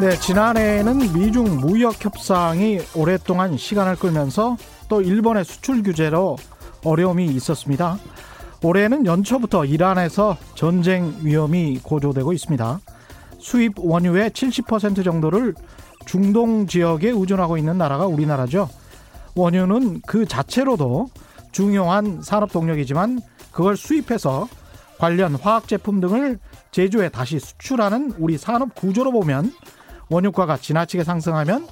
네, 지난해에는 미중 무역 협상이 오랫동안 시간을 끌면서 또 일본의 수출 규제로 어려움이 있었습니다. 올해는 연초부터 이란에서 전쟁 위험이 고조되고 있습니다. 수입 원유의 70% 정도를 중동 지역에 의존하고 있는 나라가 우리나라죠. 원유는 그 자체로도 중요한 산업 동력이지만 그걸 수입해서 관련 화학 제품 등을 제조해 다시 수출하는 우리 산업 구조로 보면 원유가가 지나치게 상승하면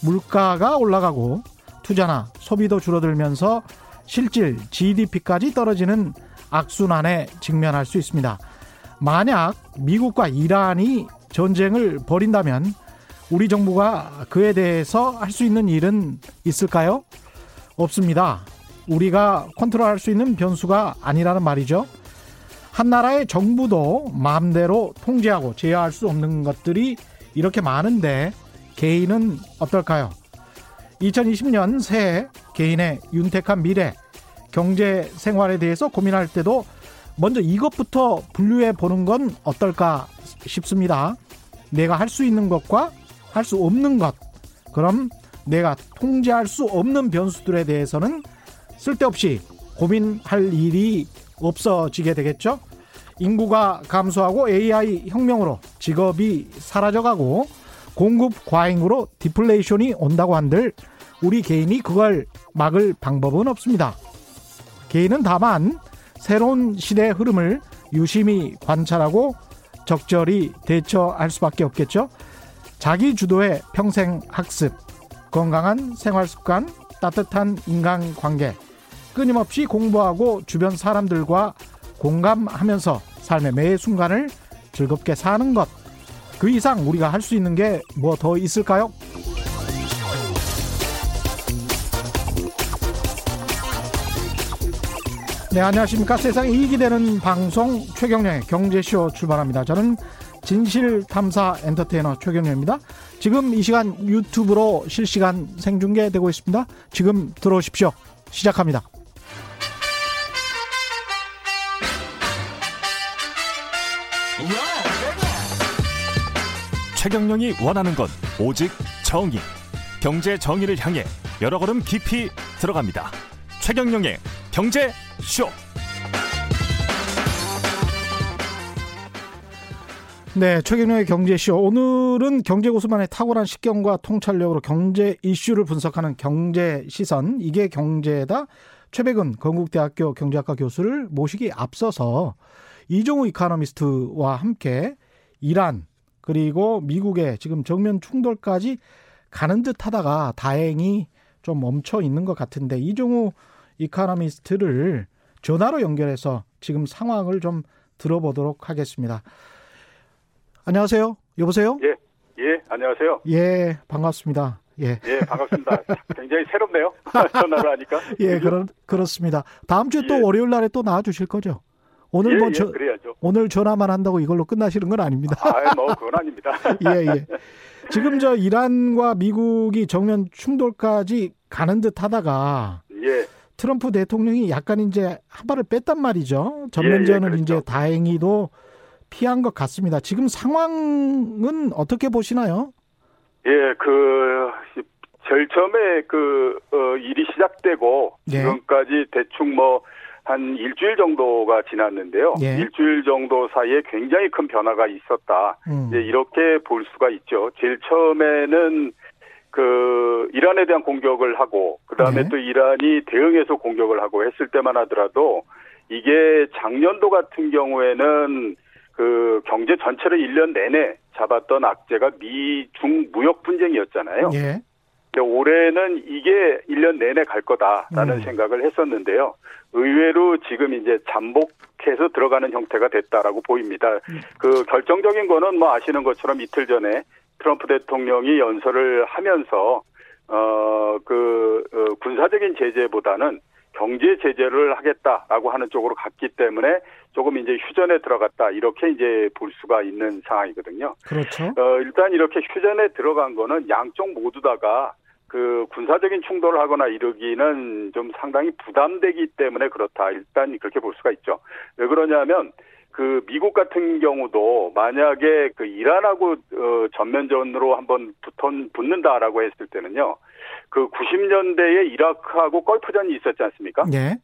물가가 올라가고 투자나 소비도 줄어들면서 실질 GDP까지 떨어지는 악순환에 직면할 수 있습니다. 만약 미국과 이란이 전쟁을 벌인다면 우리 정부가 그에 대해서 할 수 있는 일은 있을까요? 없습니다. 우리가 컨트롤할 수 있는 변수가 아니라는 말이죠. 한 나라의 정부도 마음대로 통제하고 제어할 수 없는 것들이 이렇게 많은데 개인은 어떨까요? 2020년 새해 개인의 윤택한 미래, 경제 생활에 대해서 고민할 때도 먼저 이것부터 분류해 보는 건 어떨까 싶습니다. 내가 할 수 있는 것과 할 수 없는 것. 그럼 내가 통제할 수 없는 변수들에 대해서는 쓸데없이 고민할 일이 없어지게 되겠죠? 인구가 감소하고 AI 혁명으로 직업이 사라져가고 공급 과잉으로 디플레이션이 온다고 한들 우리 개인이 그걸 막을 방법은 없습니다. 개인은 다만 새로운 시대의 흐름을 유심히 관찰하고 적절히 대처할 수밖에 없겠죠. 자기 주도의 평생 학습, 건강한 생활 습관, 따뜻한 인간 관계, 끊임없이 공부하고 주변 사람들과 공감하면서 삶의 매 순간을 즐겁게 사는 것. 그 이상 우리가 할 수 있는 게 뭐 더 있을까요? 네, 안녕하십니까. 세상에 이익이 되는 방송 최경련의 경제쇼 출발합니다. 저는 진실탐사 엔터테이너 최경련입니다. 지금 이 시간 유튜브로 실시간 생중계되고 있습니다. 지금 들어오십시오. 시작합니다. 최경영이 원하는 건 오직 정의. 경제 정의를 향해 여러 걸음 깊이 들어갑니다. 최경영의 경제 쇼. 네, 최경영의 경제쇼. 오늘은 경제 고수만의 탁월한 식견과 통찰력으로 경제 이슈를 분석하는 경제 시선. 이게 경제다. 최백은 건국대학교 경제학과 교수를 모시기 앞서서 이종우 이카노미스트와 함께 이란 그리고 미국의 지금 정면 충돌까지 가는 듯 하다가 다행히 좀 멈춰 있는 것 같은데 이종우 이카노미스트를 전화로 연결해서 지금 상황을 좀 들어보도록 하겠습니다. 안녕하세요. 여보세요? 예, 예, 안녕하세요. 예, 반갑습니다. 예. 예, 반갑습니다. 굉장히 새롭네요. 전화로 하니까. 예, 그렇, 그렇습니다. 다음 주에 또 예. 월요일 날에 또 나와 주실 거죠? 오늘 예, 뭐 예, 저, 그래야죠. 오늘 전화만 한다고 이걸로 끝나시는 건 아닙니다. 아, 뭐 그건 아닙니다. 예, 예. 지금 저 이란과 미국이 정면 충돌까지 가는 듯 하다가 예, 트럼프 대통령이 약간 이제 한 발을 뺐단 말이죠. 전면전은 예, 그렇죠. 이제 다행히도 피한 것 같습니다. 지금 상황은 어떻게 보시나요? 예, 그 제일 처음에 그 어, 일이 시작되고 예. 지금까지 대충 뭐 한 일주일 정도가 지났는데요. 예. 일주일 정도 사이에 굉장히 큰 변화가 있었다. 음. 이제 이렇게 볼 수가 있죠. 제일 처음에는 그 이란에 대한 공격을 하고 그다음에 네. 또 이란이 대응해서 공격을 하고 했을 때만 하더라도 이게 작년도 같은 경우에는 그 경제 전체를 1년 내내 잡았던 악재가 미중 무역 분쟁이었잖아요. 예. 근데 올해는 이게 1년 내내 갈 거다라는 음. 생각을 했었는데요. 의외로 지금 이제 잠복해서 들어가는 형태가 됐다라고 보입니다. 음. 그 결정적인 거는 뭐 아시는 것처럼 이틀 전에 트럼프 대통령이 연설을 하면서 어그 어, 군사적인 제재보다는 경제 제재를 하겠다라고 하는 쪽으로 갔기 때문에 조금 이제 휴전에 들어갔다 이렇게 이제 볼 수가 있는 상황이거든요. 그렇죠. 어, 일단 이렇게 휴전에 들어간 거는 양쪽 모두 다가 그 군사적인 충돌을 하거나 이러기는 좀 상당히 부담되기 때문에 그렇다. 일단 그렇게 볼 수가 있죠. 왜 그러냐면 그 미국 같은 경우도 만약에 그 이란하고 어, 전면전으로 한번 붙은 붙는다라고 했을 때는요. 그 90년대에 이라크하고 걸프전이 있었지 않습니까? 예.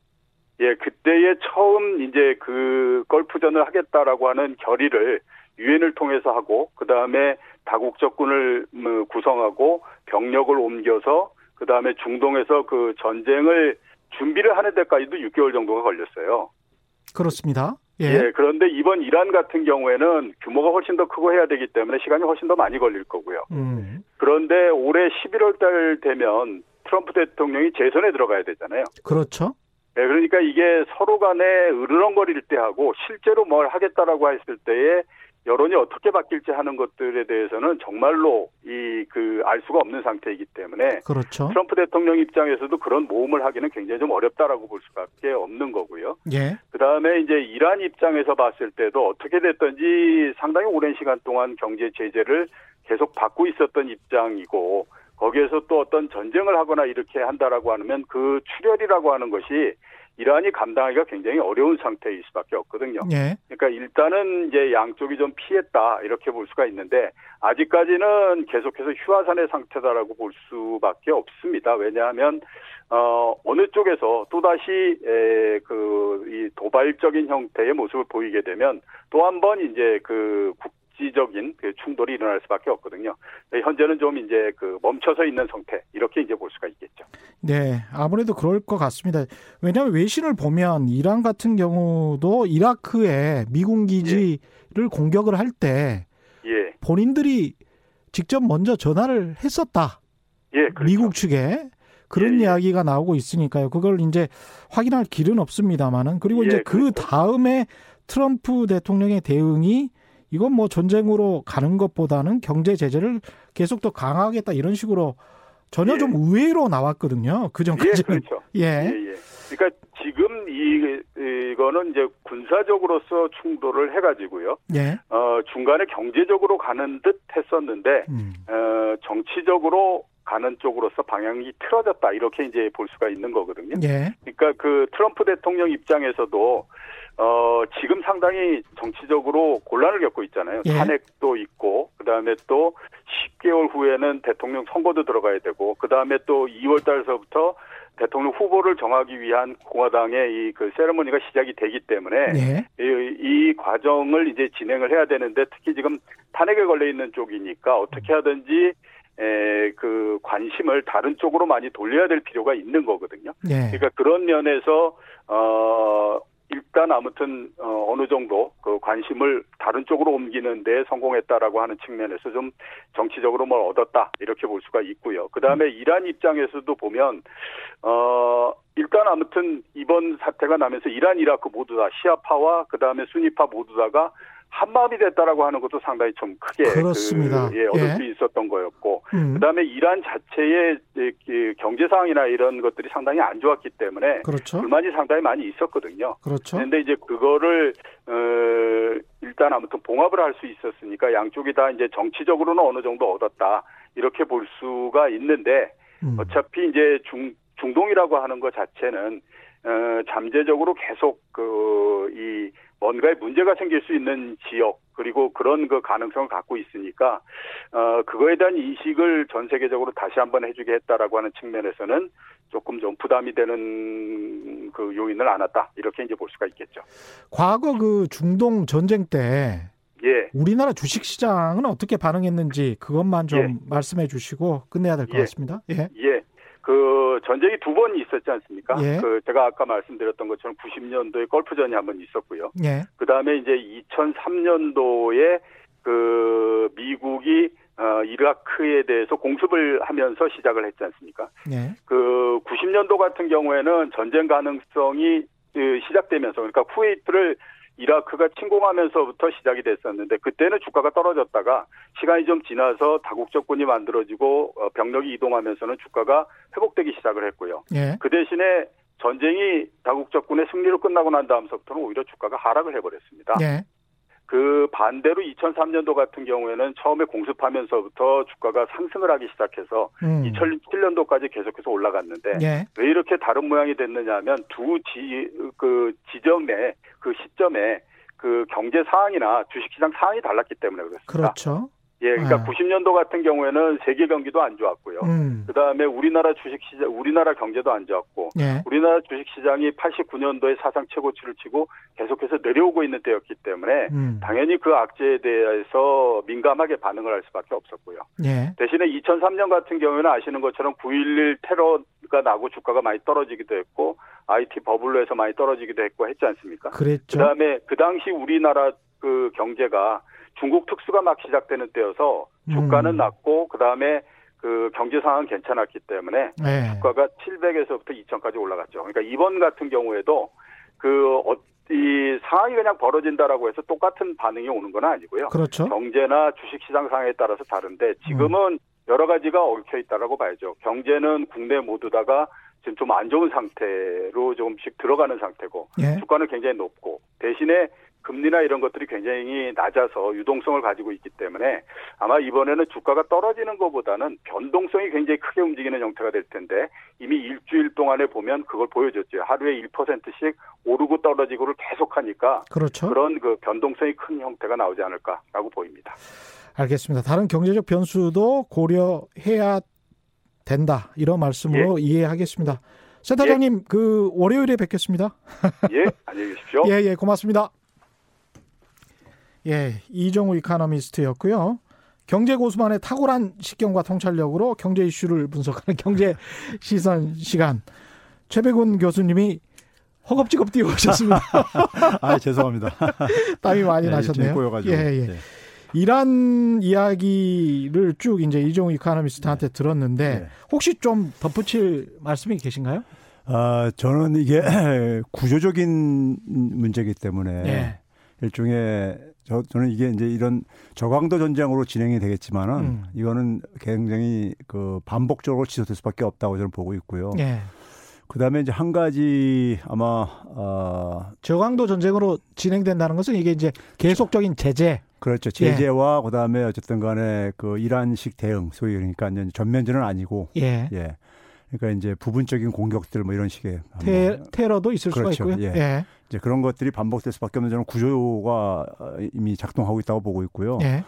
예, 그때에 처음 이제 그 걸프전을 하겠다라고 하는 결의를 유엔을 통해서 하고 그 다음에 다국적군을 뭐 구성하고 병력을 옮겨서 그 다음에 중동에서 그 전쟁을 준비를 하는 데까지도 6개월 정도가 걸렸어요. 그렇습니다. 예. 예. 그런데 이번 이란 같은 경우에는 규모가 훨씬 더 크고 해야 되기 때문에 시간이 훨씬 더 많이 걸릴 거고요. 음. 그런데 올해 11월 달 되면 트럼프 대통령이 재선에 들어가야 되잖아요. 그렇죠. 네, 그러니까 이게 서로 간에 으르렁거릴 때 하고 실제로 뭘 하겠다라고 했을 때에 여론이 어떻게 바뀔지 하는 것들에 대해서는 정말로 이 그 알 수가 없는 상태이기 때문에 그렇죠. 트럼프 대통령 입장에서도 그런 모험을 하기는 굉장히 좀 어렵다라고 볼 수밖에 없는 거고요. 예. 그 다음에 이제 이란 입장에서 봤을 때도 어떻게 됐든지 상당히 오랜 시간 동안 경제 제재를 계속 받고 있었던 입장이고 거기에서 또 어떤 전쟁을 하거나 이렇게 한다라고 하면 그 출혈이라고 하는 것이 이란이 감당하기가 굉장히 어려운 상태일 수밖에 없거든요. 예. 그러니까 일단은 이제 양쪽이 좀 피했다 이렇게 볼 수가 있는데 아직까지는 계속해서 휴화산의 상태다라고 볼 수밖에 없습니다. 왜냐하면 어 어느 쪽에서 또 다시 그이 도발적인 형태의 모습을 보이게 되면 또 한 번 이제 그 국 지적인 그 충돌이 일어날 수밖에 없거든요. 현재는 좀 이제 그 멈춰서 있는 상태 이렇게 이제 볼 수가 있겠죠. 네, 아무래도 그럴 것 같습니다. 왜냐하면 외신을 보면 이란 같은 경우도 이라크에 미군 기지를 공격을 할때 예, 본인들이 직접 먼저 전화를 했었다. 예, 그렇죠. 미국 측에 그런 예, 예. 이야기가 나오고 있으니까요. 그걸 이제 확인할 길은 없습니다만은 그리고 예, 이제 그 그렇죠. 다음에 트럼프 대통령의 대응이 이건 뭐 전쟁으로 가는 것보다는 경제 제재를 계속 더 강화하겠다 이런 식으로 전혀 예. 좀 의외로 나왔거든요. 그 예, 전까지는. 그렇죠. 예. 예, 예. 그러니까 지금 이 이거는 이제 군사적으로서 충돌을 해가지고요. 예. 어 중간에 경제적으로 가는 듯 했었는데 음. 어 정치적으로 가는 쪽으로서 방향이 틀어졌다 이렇게 이제 볼 수가 있는 거거든요. 예. 그러니까 그 트럼프 대통령 입장에서도 어 지금 상당히 정치적으로 곤란을 겪고 있잖아요. 예. 탄핵도 있고 그 다음에 또 10개월 후에는 대통령 선거도 들어가야 되고 그 다음에 또 2월 달서부터 대통령 후보를 정하기 위한 공화당의 이 그 세레머니가 시작이 되기 때문에 예. 이, 이 과정을 이제 진행을 해야 되는데 특히 지금 탄핵에 걸려 있는 쪽이니까 어떻게 하든지 에, 그 관심을 다른 쪽으로 많이 돌려야 될 필요가 있는 거거든요. 예. 그러니까 그런 면에서 어 일단 아무튼 어, 어느 정도 그 관심을 다른 쪽으로 옮기는 데 성공했다라고 하는 측면에서 좀 정치적으로 뭘 얻었다 이렇게 볼 수가 있고요. 그 다음에 이란 입장에서도 보면 어 일단 아무튼 이번 사태가 나면서 이란 이라크 모두 다 시아파와 그 다음에 수니파 모두 다가 한 마음이 됐다라고 하는 것도 상당히 좀 크게 그렇습니다. 그, 예, 얻을 예. 수 있었던 거였고 음. 그다음에 이란 자체의 이- 이 경제 상황이나 이런 것들이 상당히 안 좋았기 때문에 그렇죠. 불만이 상당히 많이 있었거든요. 그렇죠. 그런데 이제 그거를 어 일단 아무튼 봉합을 할 수 있었으니까 양쪽이 다 이제 정치적으로는 어느 정도 얻었다 이렇게 볼 수가 있는데 음. 어차피 이제 중 중동이라고 하는 것 자체는 어 잠재적으로 계속 그이 뭔가에 문제가 생길 수 있는 지역 그리고 그런 그 가능성을 갖고 있으니까 어 그거에 대한 인식을 전 세계적으로 다시 한번 해주게 했다라고 하는 측면에서는 조금 좀 부담이 되는 그 요인을 안았다 이렇게 이제 볼 수가 있겠죠. 과거 그 중동 전쟁 때 예, 우리나라 주식 시장은 어떻게 반응했는지 그것만 좀 예. 말씀해 주시고 끝내야 될것 예. 같습니다. 예. 예. 그 전쟁이 두 번 있었지 않습니까? 예. 그 제가 아까 말씀드렸던 것처럼 90년도에 걸프전이 한 번 있었고요. 예. 그 다음에 이제 2003년도에 그 미국이 어, 이라크에 대해서 공습을 하면서 시작을 했지 않습니까? 예. 그 90년도 같은 경우에는 전쟁 가능성이 그 시작되면서 그러니까 쿠웨이트를 이라크가 침공하면서부터 시작이 됐었는데 그때는 주가가 떨어졌다가 시간이 좀 지나서 다국적군이 만들어지고 어, 병력이 이동하면서는 주가가 회복되기 시작을 했고요. 예. 그 대신에 전쟁이 다국적군의 승리로 끝나고 난 다음서부터는 오히려 주가가 하락을 해버렸습니다. 예. 그 반대로 2003년도 같은 경우에는 처음에 공습하면서부터 주가가 상승을 하기 시작해서 음. 2007년도까지 계속해서 올라갔는데 예. 왜 이렇게 다른 모양이 됐느냐 하면 두 지, 그 지점에 그 시점에 그 경제 상황이나 주식시장 상황이 달랐기 때문에 그렇습니다. 그렇죠. 예, 그러니까 네. 90년도 같은 경우에는 세계 경기도 안 좋았고요. 음. 그 다음에 우리나라 주식 시장, 우리나라 경제도 안 좋았고, 예. 우리나라 주식 시장이 89년도에 사상 최고치를 치고 계속해서 내려오고 있는 때였기 때문에 음. 당연히 그 악재에 대해서 민감하게 반응을 할 수밖에 없었고요. 예. 대신에 2003년 같은 경우에는 아시는 것처럼 9.11 테러가 나고 주가가 많이 떨어지기도 했고, IT 버블로 해서 많이 떨어지기도 했고 했지 않습니까? 그 그랬죠. 다음에 그 당시 우리나라 그 경제가 중국 특수가 막 시작되는 때여서 주가는 음. 낮고 그 다음에 그 경제 상황은 괜찮았기 때문에 예. 주가가 700에서부터 2천까지 올라갔죠. 그러니까 이번 같은 경우에도 그, 어, 이 상황이 그냥 벌어진다라고 해서 똑같은 반응이 오는 건 아니고요. 그렇죠. 경제나 주식 시장 상황에 따라서 다른데 지금은 여러 가지가 얽혀 있다라고 봐야죠. 경제는 국내 모두다가 지금 좀 안 좋은 상태로 조금씩 들어가는 상태고 예. 주가는 굉장히 높고 대신에 금리나 이런 것들이 굉장히 낮아서 유동성을 가지고 있기 때문에 아마 이번에는 주가가 떨어지는 것보다는 변동성이 굉장히 크게 움직이는 형태가 될 텐데 이미 일주일 동안에 보면 그걸 보여줬죠. 하루에 1%씩 오르고 떨어지고를 계속하니까 그렇죠. 그런 그 변동성이 큰 형태가 나오지 않을까라고 보입니다. 알겠습니다. 다른 경제적 변수도 고려해야 된다. 이런 말씀으로 이해하겠습니다. 센터장님, 그 월요일에 뵙겠습니다. 예, 안녕히 계십시오. 예, 예, 고맙습니다. 예, 이정우 이카노미스트였고요. 경제 고수만의 탁월한 식견과 통찰력으로 경제 이슈를 분석하는 경제 시선 시간. 최백운 교수님이 허겁지겁 뛰어오셨습니다. 아, 죄송합니다. 땀이 많이 네, 나셨네요. 꼬여가지고. 예, 예. 네. 이란 이야기를 쭉 이제 이종우 이카노미스트한테 들었는데 네. 혹시 좀 덧붙일 말씀이 계신가요? 아, 저는 이게 구조적인 문제이기 때문에 예. 일종의 저, 저는 이게 이제 이런 저강도 전쟁으로 진행이 되겠지만은 음. 이거는 굉장히 그 반복적으로 지속될 수밖에 없다고 저는 보고 있고요. 예. 그다음에 이제 한 가지 아마 아 저강도 전쟁으로 진행된다는 것은 이게 이제 계속적인 제재. 그렇죠 제재와 그다음에 어쨌든 간에 그 이란식 대응 소위 그러니까 이제 전면전은 아니고 예. 예 그러니까 이제 부분적인 공격들 뭐 이런 식의 테, 한번 테러도 있을 그렇죠. 수가 있고요. 예. 예. 이제 그런 것들이 반복될 수밖에 없는 저는 구조가 어, 이미 작동하고 있다고 보고 있고요. 예.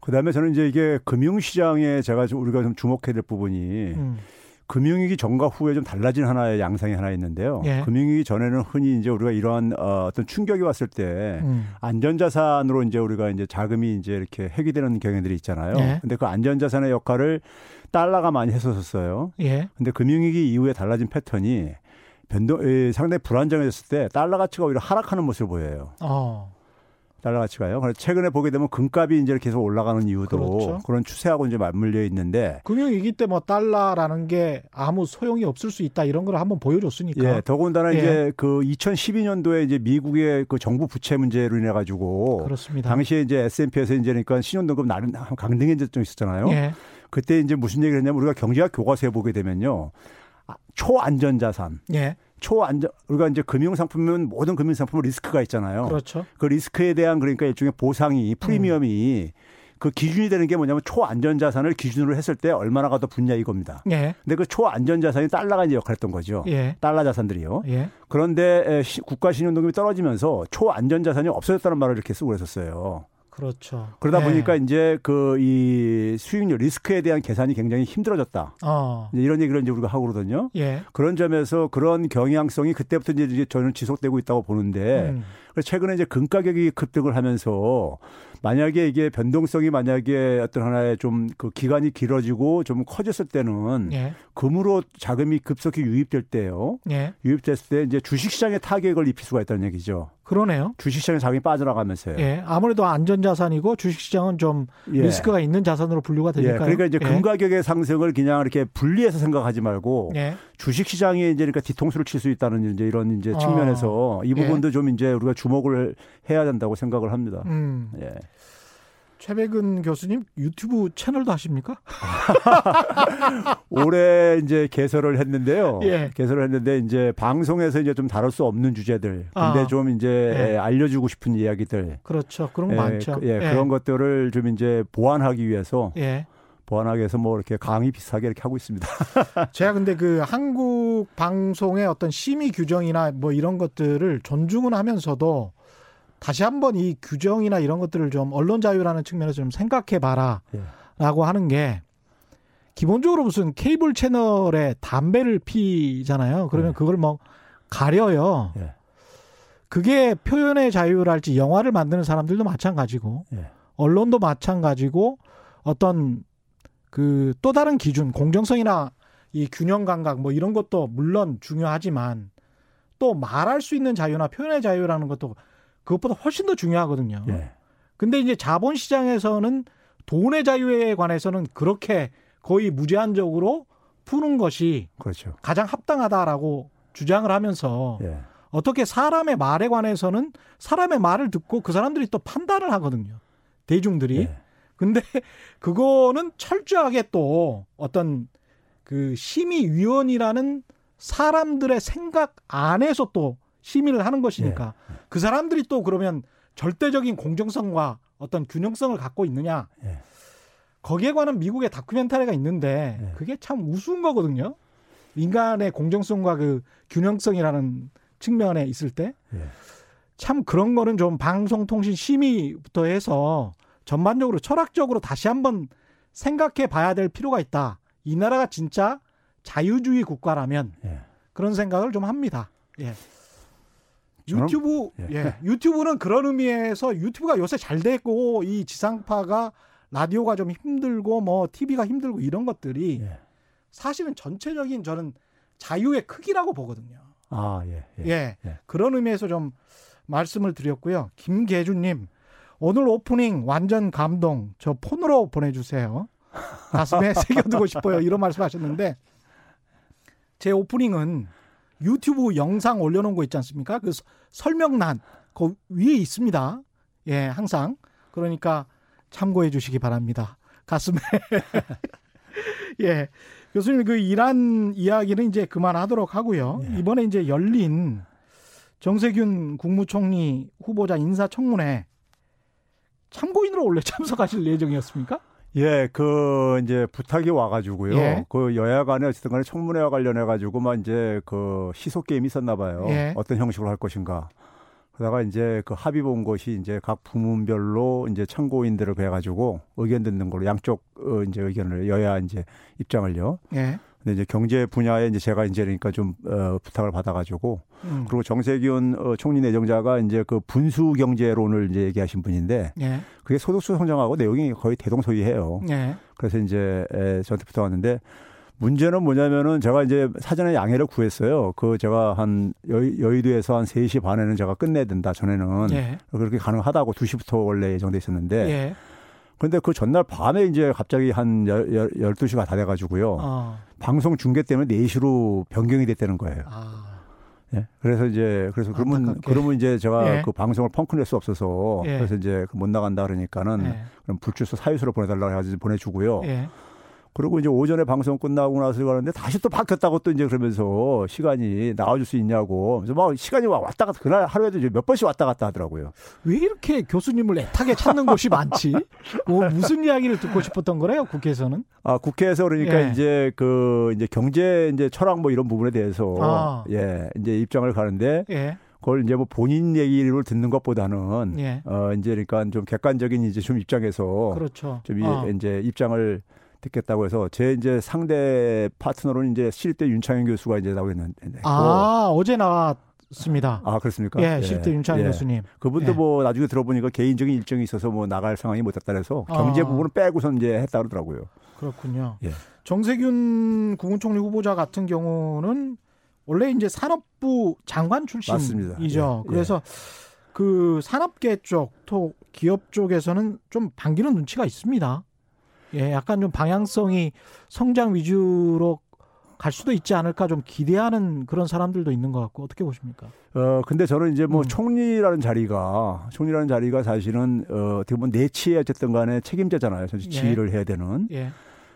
그다음에 저는 이제 이게 금융시장에 제가 좀 우리가 좀 주목해야 될 부분이 음. 금융위기 전과 후에 좀 달라진 하나의 양상이 하나 있는데요. 예. 금융위기 전에는 흔히 이제 우리가 이러한 어, 어떤 충격이 왔을 때 음. 안전자산으로 이제 우리가 이제 자금이 이제 이렇게 회귀되는 경향들이 있잖아요. 예. 근데 그 안전자산의 역할을 달러가 많이 했었어요. 예. 근데 금융위기 이후에 달라진 패턴이 변동 에, 상당히 불안정해졌을 때 달러 가치가 오히려 하락하는 모습을 보여요. 어. 달러 가치가요. 그래서 최근에 보게 되면 금값이 이제 계속 올라가는 이유도 그렇죠. 그런 추세하고 이제 맞물려 있는데 금융 위기 때 뭐 달러라는 게 아무 소용이 없을 수 있다 이런 걸 한번 보여줬으니까. 예, 더군다나 예. 이제 그 2012년도에 이제 미국의 그 정부 부채 문제로 인해 가지고 그렇습니다. 당시에 이제 S&P에서 이제 그러니까 신용등급 나름 강등의 좀 있었잖아요. 예. 그때 이제 무슨 얘기를 했냐면 우리가 경제학 교과서에 보게 되면요. 아, 초안전 자산, 예. 초안전 우리가 이제 금융 상품은 모든 금융 상품은 리스크가 있잖아요. 그렇죠. 그 리스크에 대한 그러니까 일종의 보상이 프리미엄이 그 기준이 되는 게 뭐냐면 초안전 자산을 기준으로 했을 때 얼마나가 더 붙냐 이겁니다. 예. 근데 그 초안전 자산이 달러가 이제 역할했던 거죠. 예. 달러 자산들이요. 예. 그런데 국가 신용 등급이 떨어지면서 초안전 자산이 없어졌다는 말을 이렇게 쓰고 그랬었어요. 그렇죠. 그러다 예. 보니까 이제 그 이 수익률 리스크에 대한 계산이 굉장히 힘들어졌다. 어. 이런 얘기를 이제 우리가 하고 그러거든요. 예. 그런 점에서 그런 경향성이 그때부터 이제 저는 지속되고 있다고 보는데 음. 최근에 이제 금 가격이 급등을 하면서 만약에 이게 변동성이 만약에 어떤 하나의 좀 그 기간이 길어지고 좀 커졌을 때는 예. 금으로 자금이 급속히 유입될 때요. 예. 유입됐을 때 이제 주식시장에 타격을 입힐 수가 있다는 얘기죠. 그러네요. 주식시장에 자금이 빠져나가면서요. 예. 아무래도 안전자산이고 주식시장은 좀 예. 리스크가 있는 자산으로 분류가 예, 되니까요. 그러니까 이제 예. 금 가격의 상승을 그냥 이렇게 분리해서 생각하지 말고 예. 주식시장에 이제 그러니까 뒤통수를 칠 수 있다는 이제 이런 이제 아. 측면에서 이 예. 부분도 좀 이제 우리가 주목을 해야 된다고 생각을 합니다. 음. 예. 최백은 교수님 유튜브 채널도 하십니까? 올해 이제 개설을 했는데요. 예. 개설을 했는데 이제 방송에서 이제 좀 다룰 수 없는 주제들, 근데 아. 좀 이제 예. 알려주고 싶은 이야기들, 그렇죠. 그런 거 예, 많죠. 그- 예, 그런 것들을 좀 이제 보완하기 위해서 예. 보완하기 위해서 뭐 이렇게 강의 비슷하게 이렇게 하고 있습니다. 제가 근데 그 한국 방송의 어떤 심의 규정이나 뭐 이런 것들을 존중은 하면서도 다시 한번 이 규정이나 이런 것들을 좀 언론 자유라는 측면에서 좀 생각해 봐라. 예. 라고 하는 게 기본적으로 무슨 케이블 채널에 담배를 피잖아요. 그러면 네. 그걸 뭐 가려요. 예. 그게 표현의 자유랄지 영화를 만드는 사람들도 마찬가지고 예. 언론도 마찬가지고 어떤 그 또 다른 기준 공정성이나 이 균형 감각 뭐 이런 것도 물론 중요하지만 또 말할 수 있는 자유나 표현의 자유라는 것도 그것보다 훨씬 더 중요하거든요. 예. 근데 이제 자본 시장에서는 돈의 자유에 관해서는 그렇게 거의 무제한적으로 푸는 것이 그렇죠. 가장 합당하다라고 주장을 하면서 예. 어떻게 사람의 말에 관해서는 사람의 말을 듣고 그 사람들이 또 판단을 하거든요. 대중들이. 예. 근데 그거는 철저하게 또 어떤 그 심의위원이라는 사람들의 생각 안에서 또 심의를 하는 것이니까 그 사람들이 또 그러면 절대적인 공정성과 어떤 균형성을 갖고 있느냐. 예. 거기에 관한 미국의 다큐멘터리가 있는데 예. 그게 참 우스운 거거든요. 인간의 공정성과 그 균형성이라는 측면에 있을 때 예. 참 그런 거는 좀 방송통신 심의부터 해서 전반적으로 철학적으로 다시 한번 생각해 봐야 될 필요가 있다. 이 나라가 진짜 자유주의 국가라면 예. 그런 생각을 좀 합니다. 예. 저는- 유튜브 예. 예. 유튜브는 그런 의미에서 유튜브가 요새 잘 됐고 이 지상파가 라디오가 좀 힘들고 뭐 TV가 힘들고 이런 것들이 예. 사실은 전체적인 저는 자유의 크기라고 보거든요. 아, 예. 예. 예. 예. 그런 의미에서 좀 말씀을 드렸고요. 김계주님, 오늘 오프닝 완전 감동. 저 폰으로 보내 주세요. 가슴에 새겨두고 싶어요. 이런 말씀 하셨는데, 제 오프닝은 유튜브 영상 올려놓은 거 있지 않습니까? 그 서- 설명란, 그 위에 있습니다. 예, 항상. 그러니까 참고해 주시기 바랍니다. 가슴에. 예. 교수님, 그 이란 이야기는 이제 그만하도록 하고요. 예. 이번에 이제 열린 정세균 국무총리 후보자 인사청문회 참고인으로 원래 참석하실 예정이었습니까? 예, 그 이제 부탁이 와가지고요. 예. 그 여야 간에 어쨌든 간에 청문회와 관련해 가지고만 이제 그 시소 게임이 있었나 봐요. 예. 어떤 형식으로 할 것인가. 그러다가 이제 그 합의 본 것이 이제 각 부문별로 이제 참고인들을 해가지고 의견 듣는 걸로 양쪽 어 이제 의견을 여야 이제 입장을요. 예. 근데 이제 경제 분야에 이제 제가 이제 그러니까 좀 어, 부탁을 받아가지고 음. 그리고 정세균 어, 총리 내정자가 이제 그 분수 경제론을 이제 얘기하신 분인데 예. 그게 소득수 성장하고 내용이 거의 대동소이해요. 예. 그래서 이제 에, 저한테 부탁왔는데 문제는 뭐냐면은 제가 이제 사전에 양해를 구했어요. 그 제가 한 여의, 여의도에서 한 3시 반에는 제가 끝내야 된다. 전에는 예. 그렇게 가능하다고 2시부터 원래 예정돼 있었는데 예. 그런데 그 전날 밤에 이제 갑자기 한 열, 열, 12시가 다 돼가지고요. 어. 방송 중계 때문에 4시로 변경이 됐다는 거예요. 아. 예. 그래서 이제 그래서 그러면 안타깝게. 그러면 이제 제가 예. 그 방송을 펑크낼 수 없어서 예. 그래서 이제 못 나간다 그러니까는 예. 그럼 불출소 사유서로 보내달라고 해가지고 보내주고요. 예. 그리고 이제 오전에 방송 끝나고 나서 가는데 다시 또 바뀌었다고 또 이제 그러면서 시간이 나와줄 수 있냐고. 그래서 막 시간이 와- 왔다 갔다 그날 하루에도 이제 몇 번씩 왔다 갔다 하더라고요. 왜 이렇게 교수님을 애타게 찾는 곳이 많지? 뭐 무슨 이야기를 듣고 싶었던 거래요, 국회에서는? 아, 국회에서 그러니까 예. 이제 그 이제 경제 이제 철학 뭐 이런 부분에 대해서 아. 예, 이제 입장을 가는데 예. 그걸 이제 뭐 본인 얘기를 듣는 것보다는 예. 어 이제 그러니까 좀 객관적인 이제 좀 입장에서 그렇죠. 좀 이- 어. 이제 입장을 듣겠다고 해서 제 이제 상대 파트너로는 이제 실대 윤창현 교수가 이제 나오고 있는데 아, 어제 나왔습니다. 아 그렇습니까? 예, 실대 윤창희 예. 교수님. 그분도 예. 뭐 나중에 들어보니까 개인적인 일정이 있어서 뭐 나갈 상황이 못 됐다 그래서 경제 아. 부분은 빼고선 이제 했다 그러더라고요. 그렇군요. 예. 정세균 국무총리 후보자 같은 경우는 원래 이제 산업부 장관 출신이죠. 예, 예. 그래서 그 산업계 쪽, 또 기업 쪽에서는 좀 반기는 눈치가 있습니다. 예, 약간 좀 방향성이 성장 위주로 갈 수도 있지 않을까 좀 기대하는 그런 사람들도 있는 것 같고 어떻게 보십니까? 어 근데 저는 이제 뭐 음. 총리라는 자리가 총리라는 자리가 사실은 어 어떻게 보면 내치에 어쨌든 간에 책임자잖아요. 전 예. 지휘를 해야 되는. 예.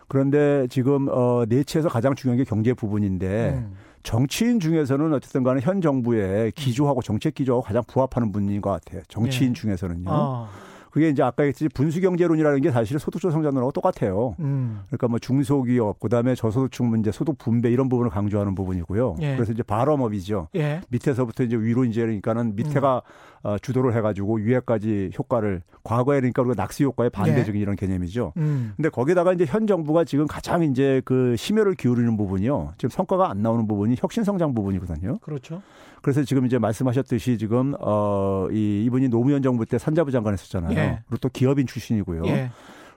그런데 지금 어 내치에서 가장 중요한 게 경제 부분인데 음. 정치인 중에서는 어쨌든 간에 현 정부의 기조하고 정책 기조하고 가장 부합하는 분인 것 같아요. 정치인 예. 중에서는요. 어. 그게 이제 아까 했듯이 분수경제론이라는 게 사실 소득주 성장론하고 똑같아요. 음. 그러니까 뭐 중소기업, 그다음에 저소득층 문제, 소득 분배 이런 부분을 강조하는 부분이고요. 예. 그래서 이제 발업업이죠. 예. 밑에서부터 이제 위로 이제 그러니까는 밑에가 음. 어, 주도를 해가지고 위에까지 효과를 과거에 그러니까 우리가 낙수 효과의 반대적인 이런 개념이죠. 음. 근데 거기다가 이제 현 정부가 지금 가장 이제 그 심혈을 기울이는 부분이요. 지금 성과가 안 나오는 부분이 혁신 성장 부분이거든요. 그렇죠. 그래서 지금 이제 말씀하셨듯이 지금 어 이 이분이 노무현 정부 때 산자부 장관 했었잖아요. 예. 그리고 또 기업인 출신이고요. 예.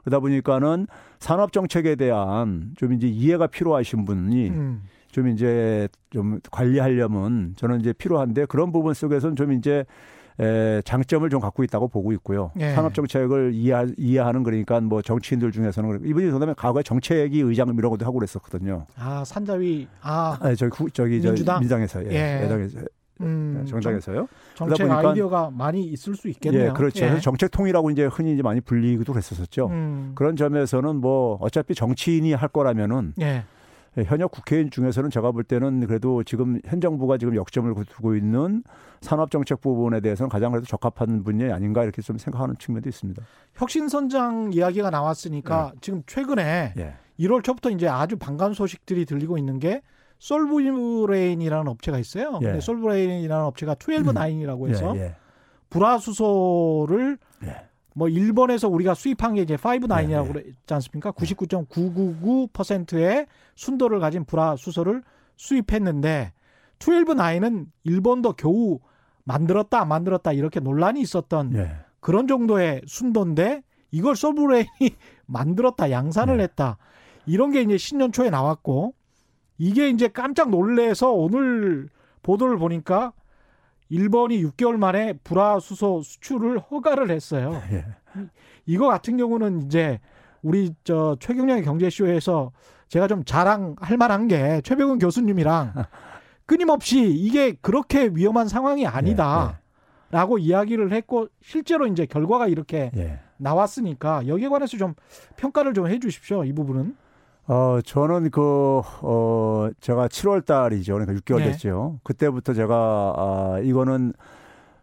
그러다 보니까는 산업 정책에 대한 좀 이제 이해가 필요하신 분이 음. 좀 이제 좀 관리하려면 저는 이제 필요한데 그런 부분 속에서는 좀 이제 에, 장점을 좀 갖고 있다고 보고 있고요. 예. 산업 정책을 이해, 이해하는 그러니까 뭐 정치인들 중에서는 이분이 그다음에 과거에 정책위 의장 이런 것도 하고 그랬었거든요. 아 산자위 아 아, 저기 구- 저기 저 민주당? 민당에서 예, 예. 음, 정당에서요. 정, 책 그러다 보니까- 아이디어가 많이 있을 수 있겠네요. 예, 그렇죠. 그래서 정책 통이라고 이제 흔히 이제 많이 불리기도 했었었죠. 음. 그런 점에서는 뭐 어차피 정치인이 할 거라면은 예. 예, 현역 국회의원 중에서는 제가 볼 때는 그래도 지금 현 정부가 지금 역점을 두고 있는 산업 정책 부분에 대해서는 가장 그래도 적합한 분이 아닌가 이렇게 좀 생각하는 측면도 있습니다. 혁신선장 이야기가 나왔으니까 지금 최근에 예. 1월 초부터 이제 아주 반가운 소식들이 들리고 있는 게 솔브레인이라는 업체가 있어요. 예. 근데 솔브레인이라는 업체가 12 nine이라고 해서 예, 예. 불화수소를 예. 뭐 일본에서 우리가 수입한 게 이제 5 nine이라고 예, 예. 그랬지 않습니까? 99.999%의 순도를 가진 불화수소를 수입했는데 12 nine은 일본도 겨우 만들었다 안 만들었다 이렇게 논란이 있었던 예. 그런 정도의 순도인데 이걸 솔브레인이 만들었다 양산을 네. 했다 이런 게 이제 신년 초에 나왔고 이게 이제 깜짝 놀래서 오늘 보도를 보니까 일본이 6개월 만에 불화수소 수출을 허가를 했어요. 예. 이거 같은 경우는 이제 우리 저 최경영의 경제쇼에서 제가 좀 자랑할 만한 게 최백운 교수님이랑 끊임없이 이게 그렇게 위험한 상황이 아니다. 라고 이야기를 했고 실제로 이제 결과가 이렇게 예. 나왔으니까 여기에 관해서 좀 평가를 좀 해 주십시오 이 부분은 어, 저는 그, 어, 제가 7월 달이죠. 그러니까 6개월 네. 됐죠. 그때부터 제가, 아, 이거는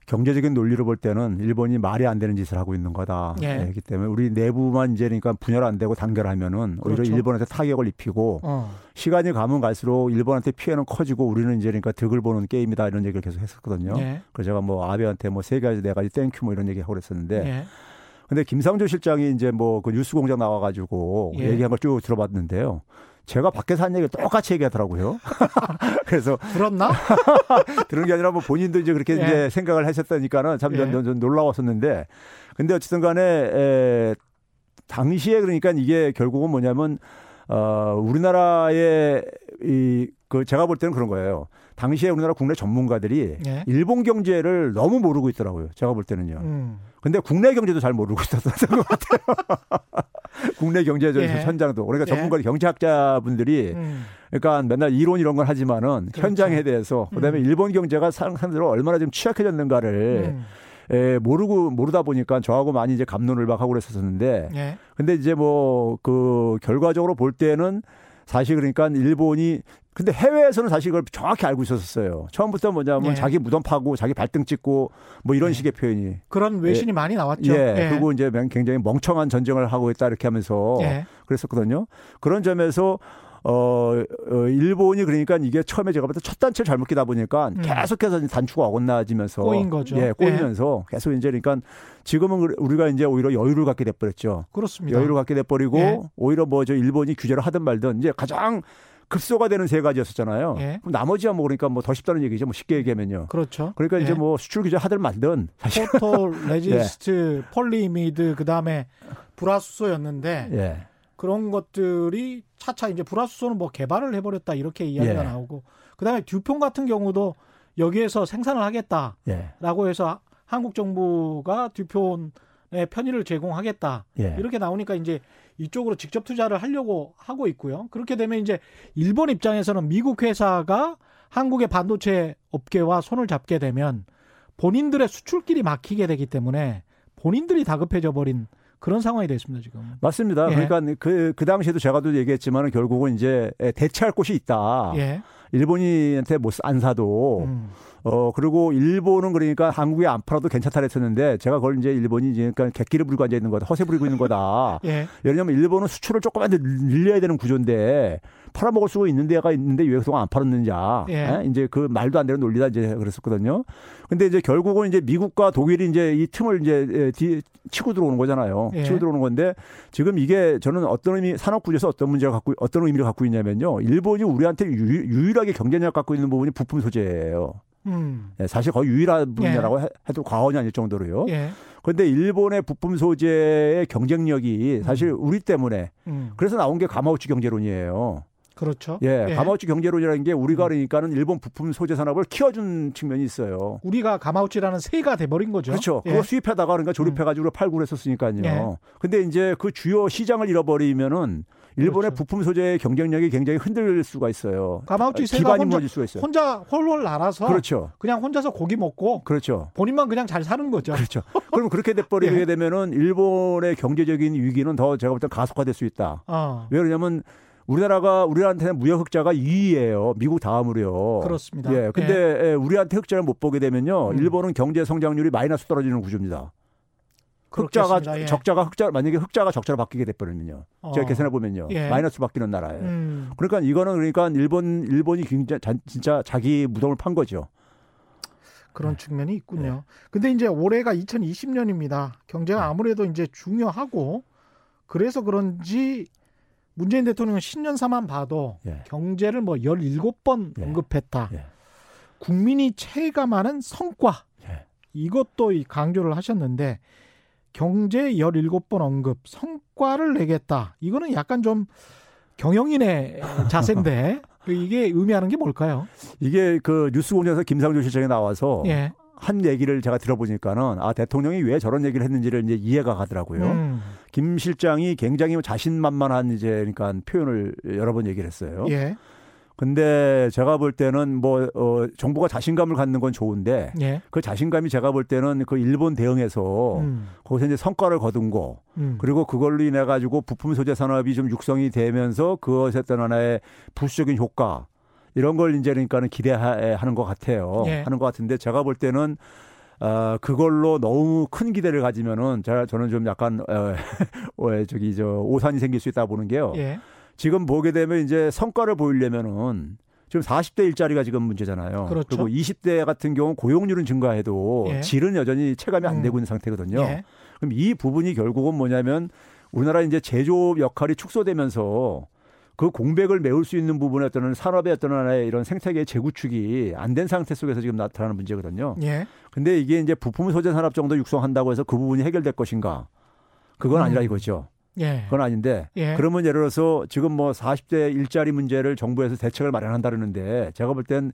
경제적인 논리로 볼 때는 일본이 말이 안 되는 짓을 하고 있는 거다. 예. 그렇기 때문에 우리 내부만 이제 그러니까 분열 안 되고 단결하면은 오히려 그렇죠. 일본한테 타격을 입히고 어. 시간이 가면 갈수록 일본한테 피해는 커지고 우리는 이제 그러니까 득을 보는 게임이다 이런 얘기를 계속 했었거든요. 예. 그래서 제가 뭐 아베한테 뭐 세 가지 네 가지 thank you 뭐 이런 얘기 하고 그랬었는데 예. 근데 김상조 실장이 이제 뭐 그 뉴스 공장 나와가지고 예. 얘기한 걸 쭉 들어봤는데요. 제가 밖에서 한 얘기를 똑같이 얘기하더라고요. 그래서 들었나? 들은 게 아니라 뭐 본인도 이제 그렇게 예. 이제 생각을 하셨다니까는 참 예. 좀, 좀 놀라웠었는데 근데 어쨌든 간에 에, 당시에 그러니까 이게 결국은 뭐냐면 어, 우리나라의 이, 그 제가 볼 때는 그런 거예요. 당시에 우리나라 국내 전문가들이 예. 일본 경제를 너무 모르고 있더라고요. 제가 볼 때는요. 음. 근데 국내 경제도 잘 모르고 있었던 것 같아요. 국내 경제 전 예. 현장도 그러니까 예. 전문가 경제학자분들이 음. 그러니까 맨날 이론 이런 걸 하지만은 그렇죠. 현장에 대해서 그다음에 음. 일본 경제가 상상대로 얼마나 좀 취약해졌는가를 음. 에, 모르고 모르다 보니까 저하고 많이 이제 감론을박하고 그랬었는데 예. 근데 이제 뭐 그 결과적으로 볼 때는 사실 그러니까 일본이 근데 해외에서는 사실 그걸 정확히 알고 있었어요. 처음부터 뭐냐면 예. 자기 무덤 파고 자기 발등 찍고 뭐 이런 예. 식의 표현이 그런 외신이 많이 나왔죠. 예, 그리고 이제 굉장히 멍청한 전쟁을 하고 있다 이렇게 하면서 예. 그랬었거든요. 그런 점에서 어, 어, 일본이 그러니까 이게 처음에 제가 볼때첫 단추를 잘못 끼다 보니까 음. 계속해서 단추가 어긋나지면서 꼬인 거죠. 예, 꼬이면서 계속 이제 그러니까 지금은 그- 우리가 이제 오히려 여유를 갖게 돼버렸죠. 그렇습니다. 여유를 갖게 돼버리고 예. 오히려 뭐 저 일본이 규제를 하든 말든 이제 가장 급소가 되는 세 가지였었잖아요. 예. 그럼 나머지야 뭐 그러니까 뭐 더 쉽다는 얘기죠. 뭐 쉽게 얘기하면요. 그렇죠. 그러니까 이제 예. 뭐 수출 규제 하든 말든 사실 photoresist polyimide 그다음에 불화수소였는데 예. 그런 것들이 차차 이제 불화수소는 뭐 개발을 해버렸다 이렇게 이야기가 예. 나오고 그다음에 듀폰 같은 경우도 여기에서 생산을 하겠다라고 예. 해서 한국 정부가 듀폰의 편의를 제공하겠다 예. 이렇게 나오니까 이제 이쪽으로 직접 투자를 하려고 하고 있고요. 그렇게 되면 이제 일본 입장에서는 미국 회사가 한국의 반도체 업계와 손을 잡게 되면 본인들의 수출길이 막히게 되기 때문에 본인들이 다급해져 버린 그런 상황이 됐습니다 지금. 맞습니다. 예. 그러니까 그, 그 당시에도 제가도 얘기했지만 결국은 이제 대체할 곳이 있다. 예. 일본인한테 못안 사도 음. 어 그리고 일본은 그러니까 한국에 안 팔아도 괜찮다 그랬었는데 제가 그걸 이제 일본이 이제 그러니까 객기를 부리고 앉아 있는 거다 허세 부리고 있는 거다. 예. 왜냐하면 일본은 수출을 조금만 더 늘려야 되는 구조인데 팔아먹을 수가 있는 데가 있는데 왜 그동안 안 팔았느냐. 예. 예? 이제 그 말도 안 되는 논리다 이제 그랬었거든요. 근데 이제 결국은 이제 미국과 독일이 이제 이 틈을 이제 예, 뒤 치고 들어오는 거잖아요. 예. 치고 들어오는 건데 지금 이게 저는 어떤 의미 산업 구조에서 어떤 문제가 갖고 어떤 의미를 갖고 있냐면요. 일본이 우리한테 유, 유일하게 경쟁력 갖고 있는 부분이 부품 소재예요. 음. 예, 사실 거의 유일한 분야라고 해- 해도 과언이 아닐 정도로요. 예. 그런데 일본의 부품 소재의 경쟁력이 사실 우리 때문에 음. 그래서 나온 게 가마우치 경제론이에요. 그렇죠. 예, 가마우치 경제론이라는 게 우리가 그러니까는 일본 부품 소재 산업을 키워준 측면이 있어요. 우리가 가마우치라는 새가 돼버린 거죠. 그렇죠. 예. 그거 수입하다가 그러니까 조립해가지고 팔고 그랬었으니까요. 예. 근데 이제 그 주요 시장을 잃어버리면은 일본의 그렇죠. 부품 소재의 경쟁력이 굉장히 흔들릴 수가 있어요. 가마우치 기반이 혼자 무너질 수가 있어요. 혼자 홀홀 날아서 그렇죠. 그냥 혼자서 고기 먹고 그렇죠. 본인만 그냥 잘 사는 거죠. 그렇죠. 그럼 그렇게 돼버리게 예. 되면은 일본의 경제적인 위기는 더 제가 볼 때 가속화될 수 있다. 어. 왜 그러냐면 우리나라가 우리한테는 무역 흑자가 2위예요. 미국 다음으로요. 그렇습니다. 예. 근데 예, 우리한테 흑자를 못 보게 되면요. 음. 일본은 경제 성장률이 마이너스 떨어지는 구조입니다. 흑자가. 예. 적자가 흑자 만약에 흑자가 적자로 바뀌게. 제가 어. 계산해 보면요. 예. 마이너스 바뀌는 나라예요. 음. 그러니까 이거는 그러니까 일본 일본이 자- 진짜 자기 무덤을 판 거죠. 그런 측면이 네. 있군요. 근데 이제 올해가 2020년입니다. 경제가 네. 아무래도 이제 중요하고 그래서 그런지 문재인 대통령은 신년사만 봐도 예. 경제를 뭐 17번 예. 언급했다. 예. 국민이 체감하는 성과 예. 이것도 이 강조를 하셨는데 경제 17번 언급 성과를 내겠다. 이거는 약간 좀 경영인의 자세인데 이게 의미하는 게 뭘까요? 이게 그 뉴스공장에서 김상조 실장이 나와서 예. 한 얘기를 제가 들어보니까는 아 대통령이 왜 저런 얘기를 했는지를 이제 이해가 가더라고요. 음. 김 실장이 굉장히 자신만만한 이제 그러니까 표현을 여러 번 얘기를 했어요. 예. 근데 제가 볼 때는 뭐 어, 정부가 자신감을 갖는 건 좋은데 예. 그 자신감이 제가 볼 때는 그 일본 대응에서 음. 거기서 이제 성과를 거둔 거 음. 그리고 그걸로 인해 가지고 부품 소재 산업이 좀 육성이 되면서 그것에 어떤 하나의 부수적인 효과 이런 걸 이제 그러니까는 기대하는 것 같아요. 예. 하는 것 같은데 제가 볼 때는 어, 그걸로 너무 큰 기대를 가지면은 제가 저는 좀 약간 어, 어, 저기 저 오산이 생길 수 있다 보는 게요. 예. 지금 보게 되면 이제 성과를 보이려면은 지금 40대 일자리가 지금 문제잖아요. 그렇죠. 리고 20대 같은 경우는 고용률은 증가해도 예. 질은 여전히 체감이 안 음. 되고 있는 상태거든요. 예. 그럼 이 부분이 결국은 뭐냐면 우리나라 이제 제조업 역할이 축소되면서 그 공백을 메울 수 있는 부분의 어떤 산업의 어떤 하나의 이런 생태계의 재구축이 안 된 상태 속에서 지금 나타나는 문제거든요. 예. 근데 이게 이제 부품 소재 산업 정도 육성한다고 해서 그 부분이 해결될 것인가? 그건 아니라 음. 이거죠. 예. 그건 아닌데 예. 그러면 예를 들어서 지금 뭐 40대 일자리 문제를 정부에서 대책을 마련한다 그러는데 제가 볼 땐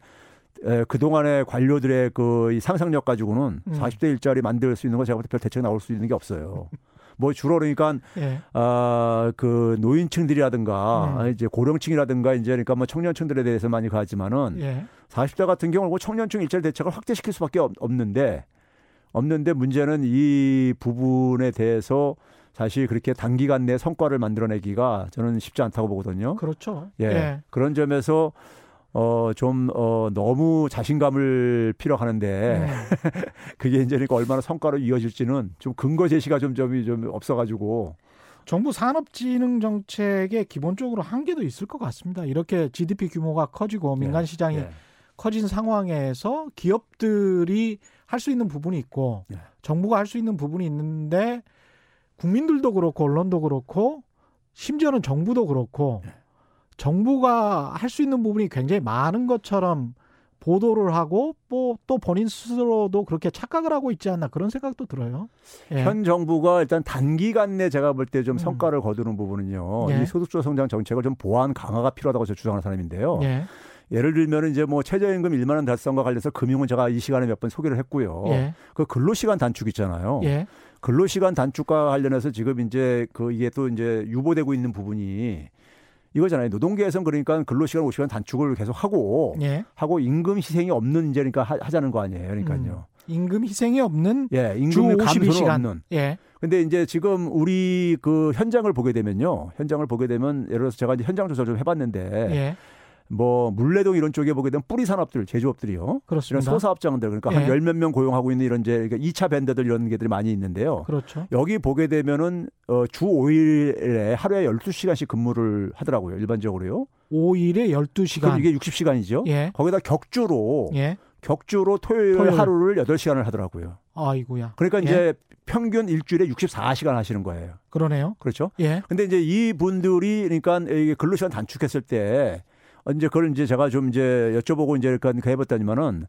그동안의 관료들의 그이 상상력 가지고는 음. 40대 일자리 만들 수 있는 거 제가 볼 때 별 대책 나올 수 있는 게 없어요. 뭐 주로 그러니까 예. 아그 노인층들이라든가 음. 아, 이제 고령층이라든가 이제 그러니까 뭐 청년층들에 대해서 많이 가지만은 예. 40대 같은 경우는 뭐 청년층 일자리 대책을 확대시킬 수밖에 없- 없는데 없는데 문제는 이 부분에 대해서 사실 그렇게 단기간 내 성과를 만들어내기가 저는 쉽지 않다고 보거든요. 그렇죠. 예. 그런 점에서 어, 좀, 어, 너무 자신감을 필요하는데, 음. 그게 이제 그러니까 얼마나 성과로 이어질지는 좀 근거 제시가 좀 점이 좀 없어가지고, 정부 산업진흥 정책에 기본적으로 한계도 있을 것 같습니다. 이렇게 GDP 규모가 커지고 민간 시장이 예. 커진 상황에서 기업들이 할 수 있는 부분이 있고 예. 정부가 할 수 있는 부분이 있는데 국민들도 그렇고 언론도 그렇고 심지어는 정부도 그렇고 예. 정부가 할 수 있는 부분이 굉장히 많은 것처럼 보도를 하고 또, 또 본인 스스로도 그렇게 착각을 하고 있지 않나 그런 생각도 들어요. 예. 현 정부가 일단 단기간 내 제가 볼 때좀 음. 성과를 거두는 부분은요, 예. 이 소득주도 성장 정책을 좀 보완 강화가 필요하다고 저 주장하는 사람인데요. 예. 예를 들면 이제 뭐 최저임금 1만 원 달성과 관련해서 금융은 제가 이 시간에 몇 번 소개를 했고요. 예. 그 근로시간 단축 있잖아요. 예. 근로시간 단축과 관련해서 지금 이제 그 이게 또 이제 유보되고 있는 부분이 이거잖아요. 노동계에서는 그러니까 근로시간 5시간 단축을 계속 하고 예. 하고 임금 희생이 없는 이제 그러니까 하- 하자는 거 아니에요. 그러니까요. 음. 임금 희생이 없는 예, 주 임금 52시간. 감소는 없는. 예. 근데 이제 지금 우리 그 현장을 보게 되면요. 현장을 보게 되면 예를 들어서 제가 이제 현장 조사를 좀 해봤는데 예. 뭐 물레동 이런 쪽에 보게 되면 뿌리 산업들 제조업들이요. 이런 그렇습니다. 소사업장들 그러니까 예. 한열 몇 명 고용하고 있는 이런 이제 그러니까 2차 밴드들 이런 게들이 많이 있는데요. 그렇죠. 여기 보게 되면은 어, 주 5일에 하루에 12시간씩 근무를 하더라고요. 일반적으로요. 5일에 그럼 12시간. 이게 60시간이죠. 예. 거기다 격주로 예. 격주로 토요일, 토요일. 하루를 8시간을 하더라고요. 아이고야. 그러니까 예. 이제 평균 일주일에 64시간 하시는 거예요. 그러네요. 그렇죠? 예. 근데 이제 이 분들이 그러니까 근로시간 단축했을 때 이제 그걸 이제 제가 좀 이제 여쭤보고 이제 그러니까 해봤더니만은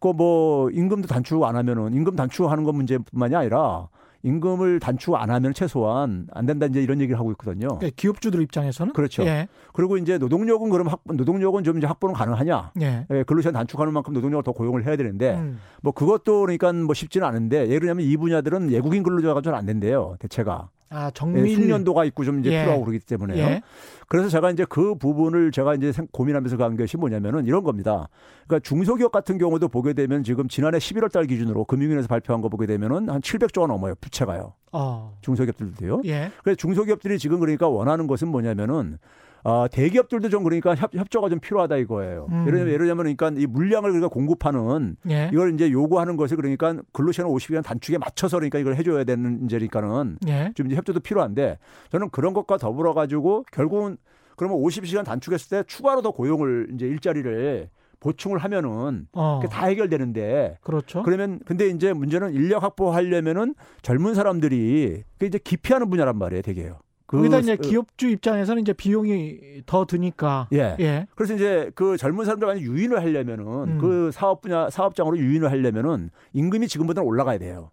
그뭐 임금도 단축 안 하면은 임금 단축하는 건 문제뿐만이 아니라 임금을 단축 안 하면 최소한 안 된다 이제 이런 얘기를 하고 있거든요. 그러니까 기업주들 입장에서는 그렇죠. 예. 그리고 이제 노동력은 그럼 학 노동력은 좀 이제 확보는 가능하냐? 예. 예, 근로시간 단축하는 만큼 노동력을 더 고용을 해야 되는데 음. 뭐 그것도 그러니까 뭐 쉽지는 않은데 예를 들면 이 분야들은 외국인 근로자가 좀 안 된대요 대체가 아, 예, 정밀 숙련도가 있고 좀 이제 예. 필요하고 그러기 때문에요. 예. 그래서 제가 이제 그 부분을 제가 이제 생- 고민하면서 간 것이 뭐냐면은 이런 겁니다. 그러니까 중소기업 같은 경우도 보게 되면 지금 지난해 11월 달 기준으로 금융위에서 발표한 거 보게 되면은 한 700조가 넘어요 부채가요 어. 중소기업들도요. 예. 그래서 중소기업들이 지금 그러니까 원하는 것은 뭐냐면은 아, 대기업들도 좀 그러니까 협, 협조가 좀 필요하다 이거예요. 음. 예를 들면 예를 들면 그러니까 이 물량을 그러니까 공급하는 예. 이걸 이제 요구하는 것을 그러니까 근로시간 50시간 단축에 맞춰서 그러니까 이걸 해줘야 되는 문제니까는 예. 좀 이제 협조도 필요한데 저는 그런 것과 더불어 가지고 결국은 그러면 50시간 단축했을 때 추가로 더 고용을 이제 일자리를 보충을 하면은 어. 그게 다 해결되는데 그렇죠. 그러면 근데 이제 문제는 인력 확보하려면은 젊은 사람들이 그 이제 기피하는 분야란 말이에요, 되게요. 그 거기다 이제 어, 기업주 입장에서는 이제 비용이 더 드니까 예. 예. 그래서 이제 그 젊은 사람들 만약 유인을 하려면은 음. 그 사업 분야 사업장으로 유인을 하려면은 임금이 지금보다는 올라가야 돼요.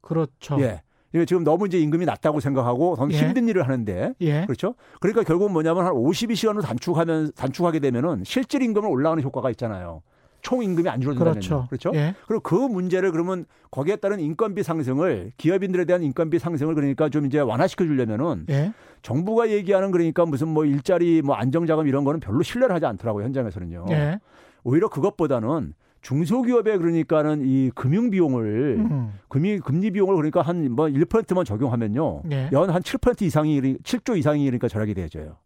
그렇죠. 예. 이게 지금 너무 이제 임금이 낮다고 생각하고 너무 예. 힘든 일을 하는데 예. 그렇죠? 그러니까 결국은 뭐냐면 한 52시간으로 단축하면 단축하게 되면은 실질 임금은 올라가는 효과가 있잖아요. 총 임금이 안 줄어든다면 그렇죠. 그렇죠? 예. 그리고 그 문제를 그러면 거기에 따른 인건비 상승을 기업인들에 대한 인건비 상승을 그러니까 좀 이제 완화시켜 주려면은 예. 정부가 얘기하는 그러니까 무슨 뭐 일자리 뭐 안정자금 이런 거는 별로 신뢰를 하지 않더라고요 현장에서는요. 예. 오히려 그것보다는 중소기업에 그러니까는 이 금융 비용을 음. 금리 금리 비용을 그러니까 한 뭐 1%만 적용하면요. 예. 연한 7% 이상이 7조 이상이 그러니까 절약이 되죠.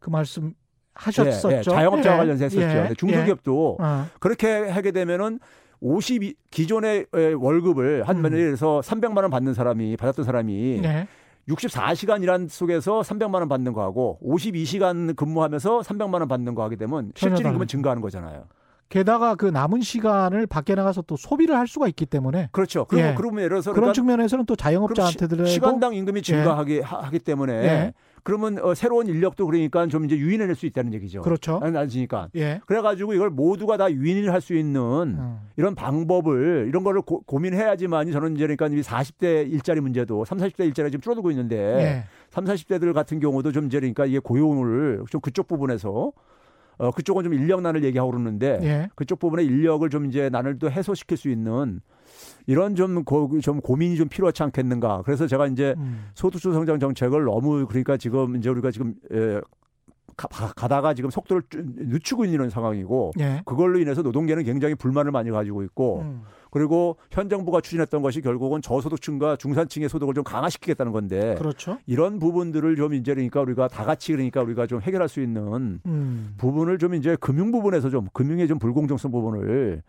그 말씀 하셨었죠. 예, 예, 자영업자 예. 관련해서 했었죠. 예. 중소기업도 예. 어. 그렇게 하게 되면은 52 기존의 에, 월급을 한 음. 예를 들어서 300만 원 받는 사람이 받았던 사람이 예. 64시간 일한 속에서 300만 원 받는 거하고 52시간 근무하면서 300만 원 받는 거 하게 되면 실질 임금은. 증가하는 거잖아요. 게다가 그 남은 시간을 밖에 나가서 또 소비를 할 수가 있기 때문에 그렇죠. 그리고 예. 그러면 예를 들어서 그런 그러니까 측면에서는 또 그럼 자영업자한테들도 시, 간당 임금이 증가하기 하- 하기 때문에 예. 그러면 어, 새로운 인력도 그러니까 좀 이제 유인해낼 수 있다는 얘기죠. 그렇죠. 낮으니까. 예. 그래가지고 이걸 모두가 다 유인을 할 수 있는 음. 이런 방법을 이런 거를 고, 고민해야지만이 저는 이제 그러니까 이 40대 일자리 문제도 3, 40대 일자리가 지금 줄어들고 있는데 예. 3, 40대들 같은 경우도 좀 이제 그러니까 이게 고용을 좀 그쪽 부분에서 어 그쪽은 좀 인력난을 얘기하고 그러는데 예. 그쪽 부분에 인력을 좀 이제 난을 또 해소시킬 수 있는 이런 좀, 고, 좀 고민이 좀 필요하지 않겠는가. 그래서 제가 이제 음. 소득주 성장 정책을 너무 그러니까 지금 이제 우리가 지금 에, 가, 가다가 지금 속도를 쭉 늦추고 있는 상황이고 예. 그걸로 인해서 노동계는 굉장히 불만을 많이 가지고 있고 음. 그리고 현 정부가 추진했던 것이 결국은 저소득층과 중산층의 소득을 좀 강화시키겠다는 건데 그렇죠. 이런 부분들을 좀 이제 그러니까 우리가 다 같이 그러니까 우리가 좀 해결할 수 있는 음. 부분을 좀 이제 금융 부분에서 좀 금융의 좀 불공정성 부분을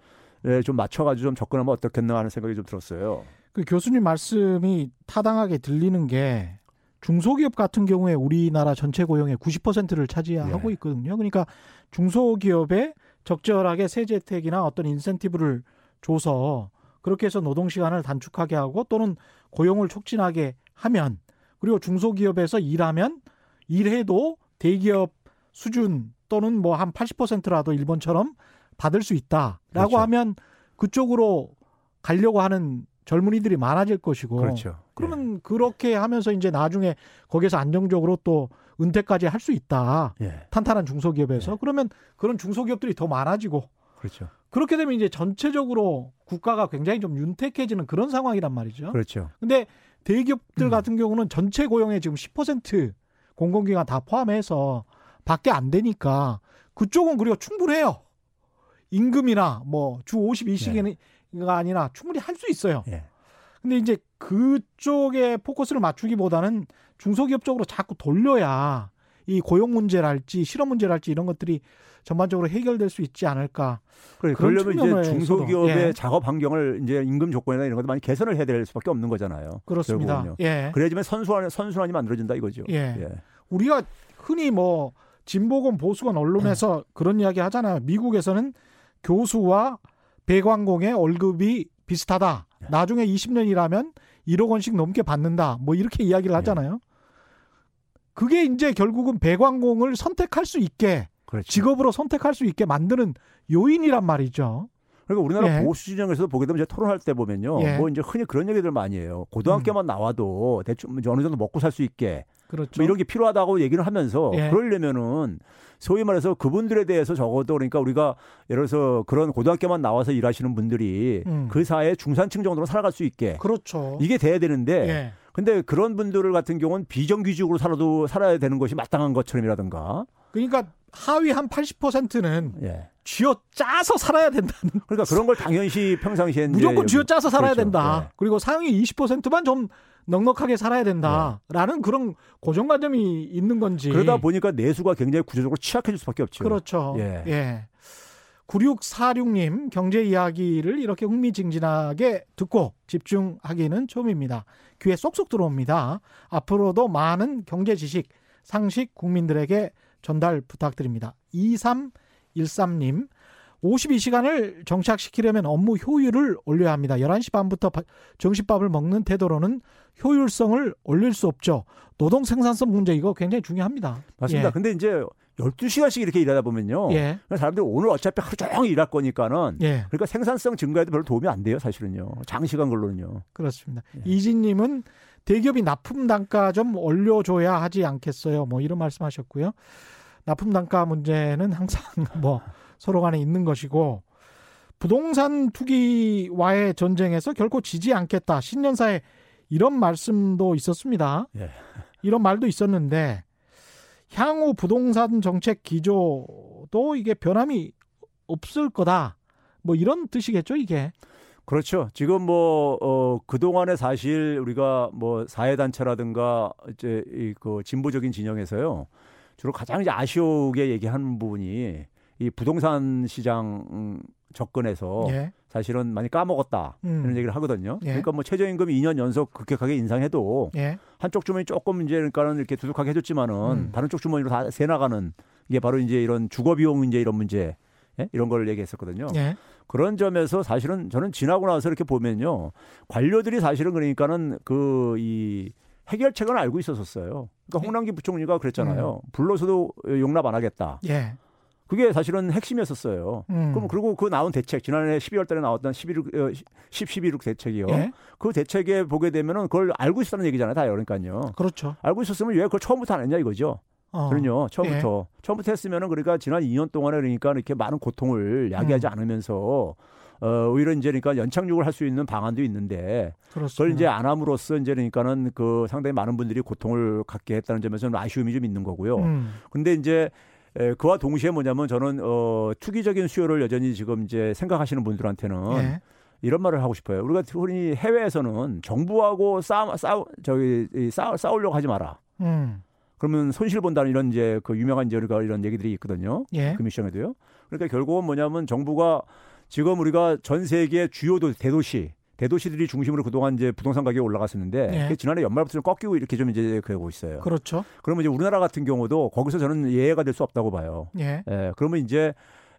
예, 좀 맞춰가지고 좀 접근하면 어떻겠나 하는 생각이 좀 들었어요. 그 교수님 말씀이 타당하게 들리는 게 중소기업 같은 경우에 우리나라 전체 고용의 90%를 차지하고 예. 있거든요. 그러니까 중소기업에 적절하게 세제 혜택이나 어떤 인센티브를 줘서 그렇게 해서 노동 시간을 단축하게 하고 또는 고용을 촉진하게 하면 그리고 중소기업에서 일하면 일해도 대기업 수준 또는 뭐 한 80%라도 일본처럼 받을 수 있다라고 그렇죠. 하면 그쪽으로 가려고 하는 젊은이들이 많아질 것이고 그렇죠. 그러면 그렇게 하면서 이제 나중에 거기서 안정적으로 또 은퇴까지 할 수 있다. 예, 예, 탄탄한 중소기업에서 네. 그러면 그런 중소기업들이 더 많아지고 그렇죠. 그렇게 되면 이제 전체적으로 국가가 굉장히 좀 윤택해지는 그런 상황이란 말이죠. 그렇죠. 근데 대기업들 음. 같은 경우는 전체 고용의 지금 10% 공공기관 다 포함해서 밖에 안 되니까 그쪽은 그리고 충분해요. 임금이나 뭐 주 52시간이 아니라 충분히 할 수 있어요. 예. 근데 이제 그쪽에 포커스를 맞추기보다는 중소기업 쪽으로 자꾸 돌려야 이 고용 문제랄지 실업 문제랄지 이런 것들이 전반적으로 해결될 수 있지 않을까. 그래, 그러려면 이제 중소기업의 예. 작업 환경을 이제 임금 조건이나 이런 것도 많이 개선을 해야 될 수밖에 없는 거잖아요. 그렇습니다. 결국은요. 예. 그래야지만 선순환, 선순환이 만들어진다 이거죠. 예. 우리가 흔히 뭐 진보건 보수건 언론에서 네. 그런 이야기 하잖아요. 미국에서는 교수와 배관공의 월급이 비슷하다. 네. 나중에 20년 일하면 1억 원씩 넘게 받는다. 뭐 이렇게 이야기를 하잖아요. 그게 이제 결국은 배관공을 선택할 수 있게 그렇죠. 직업으로 선택할 수 있게 만드는 요인이란 말이죠. 그러니까 우리나라 예. 보수 진영에서도 보게 되면 이제 토론할 때 보면요. 예. 음. 뭐 이제 흔히 그런 얘기들 많이 해요. 고등학교만 나와도 대충 이제 어느 정도 먹고 살 수 있게 그렇죠. 뭐 이런 게 필요하다고 얘기를 하면서 예. 그러려면은 소위 말해서 그분들에 대해서 적어도 그러니까 우리가 예를 들어서 그런 고등학교만 나와서 일하시는 분들이 음. 그 사회 중산층 정도로 살아갈 수 있게 그렇죠. 이게 돼야 되는데 예. 근데 그런 분들 같은 경우는 비정규직으로 살아도 살아야 되는 것이 마땅한 것처럼이라든가 그러니까 하위 한 80%는 예. 쥐어 짜서 살아야 된다는 그러니까 그런 걸 당연시 평상시에 무조건 쥐어 짜서 살아야 그렇죠. 된다. 예. 그리고 상위 20%만 좀 넉넉하게 살아야 된다라는 그런 고정관념이 있는 건지. 그러다 보니까 내수가 굉장히 구조적으로 취약해질 수밖에 없죠. 그렇죠. 예. 예. 9646님 경제 이야기를 이렇게 흥미진진하게 듣고 집중하기는 처음입니다. 귀에 쏙쏙 들어옵니다. 앞으로도 많은 경제 지식, 상식 국민들에게 전달 부탁드립니다. 2313님 52시간을 정착시키려면 업무 효율을 올려야 합니다. 11시 반부터 바- 정식밥을 먹는 태도로는 효율성을 올릴 수 없죠. 노동 생산성 문제 이거 굉장히 중요합니다. 맞습니다. 예. 근데 이제 12시간씩 이렇게 일하다 보면요. 예. 사람들이 오늘 어차피 하루 종일 일할 거니까는 예. 그러니까 생산성 증가에도 별로 도움이 안 돼요, 사실은요. 장시간 걸로는요. 그렇습니다. 예. 이진 님은 대기업이 납품 단가 좀 올려 줘야 하지 않겠어요. 뭐 이런 말씀하셨고요. 납품 단가 문제는 항상 뭐 서로 간에 있는 것이고 부동산 투기와의 전쟁에서 결코 지지 않겠다. 신년사에 이런 말씀도 있었습니다. 예. 이런 말도 있었는데 향후 부동산 정책 기조도 이게 변함이 없을 거다. 뭐 이런 뜻이겠죠, 이게. 그렇죠. 지금 뭐, 어, 그동안에 사실 우리가 뭐 사회단체라든가 이제 이 그 진보적인 진영에서요. 주로 가장 이제 아쉬우게 얘기하는 부분이 이 부동산 시장 음, 접근에서 예. 사실은 많이 까먹었다. 음. 이런 얘기를 하거든요. 예. 그러니까 뭐 최저임금이 2년 연속 급격하게 인상해도 예. 한쪽 주머니 조금 이제 그러니까는 이렇게 두둑하게 해줬지만은 음. 다른 쪽 주머니로 다 새 나가는 이게 바로 이제 이런 주거 비용 문제 이런 문제 예? 이런 걸 얘기했었거든요. 예. 그런 점에서 사실은 저는 지나고 나서 이렇게 보면요 관료들이 사실은 그러니까는 그 이 해결책은 알고 있었었어요. 그러니까 홍남기 부총리가 그랬잖아요. 불러서도 용납 안 하겠다. 예. 그게 사실은 핵심이었었어요. 음. 그럼 그리고 그 나온 대책 지난해 12월 달에 나왔던 11 10 11 대책이요. 예. 그 대책에 보게 되면은 그걸 알고 있었다는 얘기잖아요. 다 그러니까요. 그렇죠. 알고 있었으면 왜 그걸 처음부터 안 했냐 이거죠. 어. 그럼요. 처음부터 처음부터 했으면은 그러니까 지난 2년 동안에 그러니까 이렇게 많은 고통을 야기하지 음. 않으면서 어 오히려 이제 그러니까 연착륙을 할 수 있는 방안도 있는데 그렇습니다. 그걸 이제 안 함으로써 이제 그러니까는 그 상당히 많은 분들이 고통을 갖게 했다는 점에서는 아쉬움이 좀 있는 거고요. 음. 근데 이제 에, 그와 동시에 뭐냐면 저는 어 투기적인 수요를 여전히 지금 이제 생각하시는 분들한테는 예. 이런 말을 하고 싶어요. 우리가 흔히 해외에서는 정부하고 싸, 싸, 저기, 이 싸, 싸우려고 하지 마라. 음. 그러면 손실 본다는 이런 이제 그 유명한 이제 우리가 이런 얘기들이 있거든요. 예. 그 미션에도요. 그러니까 결국은 뭐냐면 정부가 지금 우리가 전 세계 주요 도, 대도시 대도시들이 중심으로 그동안 이제 부동산 가격이 올라갔었는데 예. 지난해 연말부터 좀 꺾이고 이렇게 좀 이제 그러고 있어요. 그렇죠. 그러면 이제 우리나라 같은 경우도 거기서 저는 예외가 될 수 없다고 봐요. 예. 예, 그러면 이제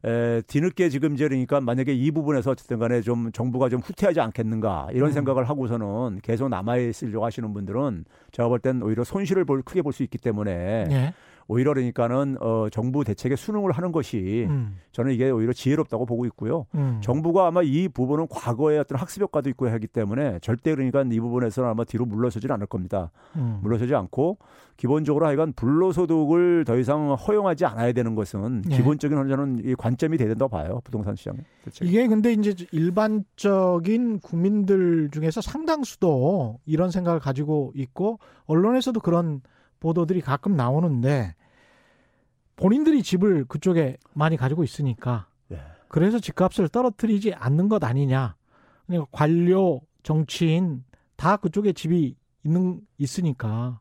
에, 뒤늦게 지금 이제 그러니까 만약에 이 부분에서 어쨌든 간에 좀 정부가 좀 후퇴하지 않겠는가 이런 음. 생각을 하고서는 계속 남아있으려고 하시는 분들은 제가 볼 땐 오히려 손실을 볼, 크게 볼 수 있기 때문에 예. 오히려 그러니까는 어, 정부 대책에 순응을 하는 것이 음. 저는 이게 오히려 지혜롭다고 보고 있고요. 음. 정부가 아마 이 부분은 과거에 어떤 학습 효과도 있고 하기 때문에 절대 그러니까 이 부분에서는 아마 뒤로 물러서지는 않을 겁니다. 음. 물러서지 않고 기본적으로 하여간 불로소득을 더 이상 허용하지 않아야 되는 것은 예. 기본적인 저는 이 관점이 돼야 된다고 봐요. 부동산 시장 대책. 이게 근데 이제 일반적인 국민들 중에서 상당수도 이런 생각을 가지고 있고 언론에서도 그런 보도들이 가끔 나오는데 본인들이 집을 그쪽에 많이 가지고 있으니까 예. 그래서 집값을 떨어뜨리지 않는 것 아니냐 그러니까 관료, 정치인 다 그쪽에 집이 있는 있으니까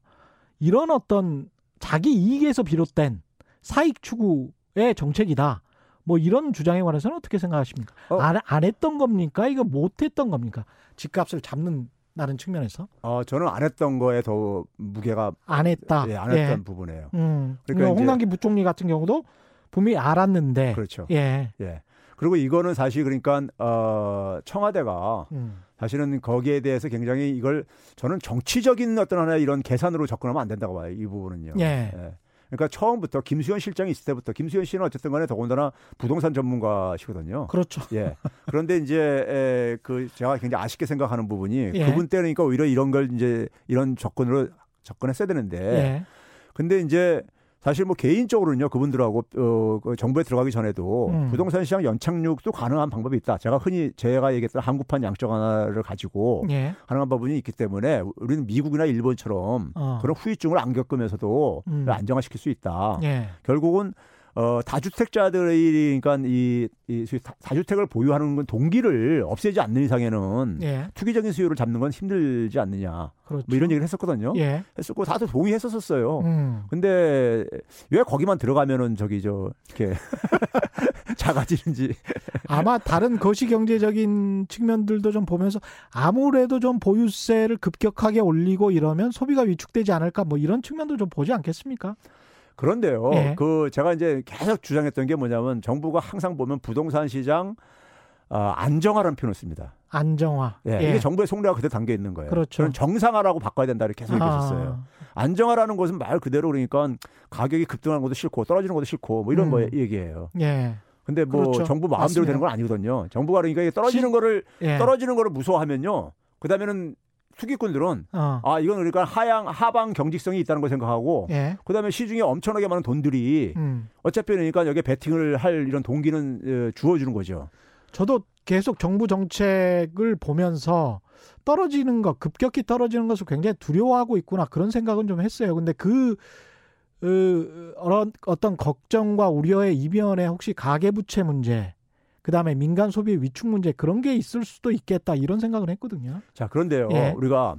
이런 어떤 자기 이익에서 비롯된 사익 추구의 정책이다. 뭐 이런 주장에 관해서는 어떻게 생각하십니까? 어. 안, 안 했던 겁니까? 이거 못 했던 겁니까? 집값을 잡는 다른 측면에서 어, 저는 안 했던 거에 더 무게가 안 했다. 예, 안 했던 부분이에요. 음. 그러니까 그러니까 홍남기 부총리 같은 경우도 분명히 알았는데 그렇죠. 예. 예. 그리고 이거는 사실 그러니까 어, 청와대가 음. 사실은 거기에 대해서 굉장히 이걸 저는 정치적인 어떤 하나의 이런 계산으로 접근하면 안 된다고 봐요. 이 부분은요. 예. 그러니까 처음부터 김수현 실장이 있을 때부터 김수현 씨는 어쨌든 간에 더군다나 부동산 전문가시거든요. 그렇죠. 예. 그런데 이제 에, 그 제가 굉장히 아쉽게 생각하는 부분이 예. 그분 때는 그러니까 오히려 이런 걸 이제 이런 접근으로 접근했어야 되는데 예. 근데 이제 사실 뭐 개인적으로는요 그분들하고 어, 그 정부에 들어가기 전에도 음. 부동산 시장 연착륙도 가능한 방법이 있다. 제가 흔히 제가 얘기했던 한국판 양적 하나를 가지고 예. 가능한 부분이 있기 때문에 우리는 미국이나 일본처럼 어. 그런 후유증을 안 겪으면서도 음. 안정화시킬 수 있다. 예. 결국은 어, 다주택자들이 그러니까 이, 이 다- 다주택을 보유하는 건 동기를 없애지 않는 이상에는 예. 투기적인 수요를 잡는 건 힘들지 않느냐. 그렇죠. 뭐 이런 얘기를 했었거든요. 예. 했었고 다들 동의했었었어요. 음. 근데 왜 거기만 들어가면은 저기 저 이렇게 작아지는지 아마 다른 거시 경제적인 측면들도 좀 보면서 아무래도 좀 보유세를 급격하게 올리고 이러면 소비가 위축되지 않을까 뭐 이런 측면도 좀 보지 않겠습니까? 그런데요. 예. 그 제가 이제 계속 주장했던 게 뭐냐면 정부가 항상 보면 부동산 시장 아, 안정화라는 표현을 씁니다. 안정화. 예, 이게 정부의 속내가 그대로 담겨 있는 거예요. 그렇죠. 저는 정상화라고 바꿔야 된다 이렇게 계속 얘기했었어요. 아, 안정화라는 것은 말 그대로 그러니까 가격이 급등하는 것도 싫고 떨어지는 것도 싫고 뭐 이런 음. 거 얘기예요. 예. 근데 뭐 그렇죠. 정부 마음대로 맞습니다. 되는 건 아니거든요. 정부가 그러니까 떨어지는 시- 거를 예. 떨어지는 거를 무서워하면요. 그다음에는 투기꾼들은 어. 아 이건 그러니까 하향 하방 경직성이 있다는 걸 생각하고 예. 그다음에 시중에 엄청나게 많은 돈들이 음. 어차피 그러니까 여기에 베팅을 할 이런 동기는 어, 주어주는 거죠. 저도 계속 정부 정책을 보면서 떨어지는 것, 급격히 떨어지는 것을 굉장히 두려워하고 있구나 그런 생각은 좀 했어요. 근데 그 어, 어런 어떤 걱정과 우려의 이면에 혹시 가계부채 문제, 그 다음에 민간 소비 위축 문제 그런 게 있을 수도 있겠다 이런 생각을 했거든요. 자 그런데요, 예. 우리가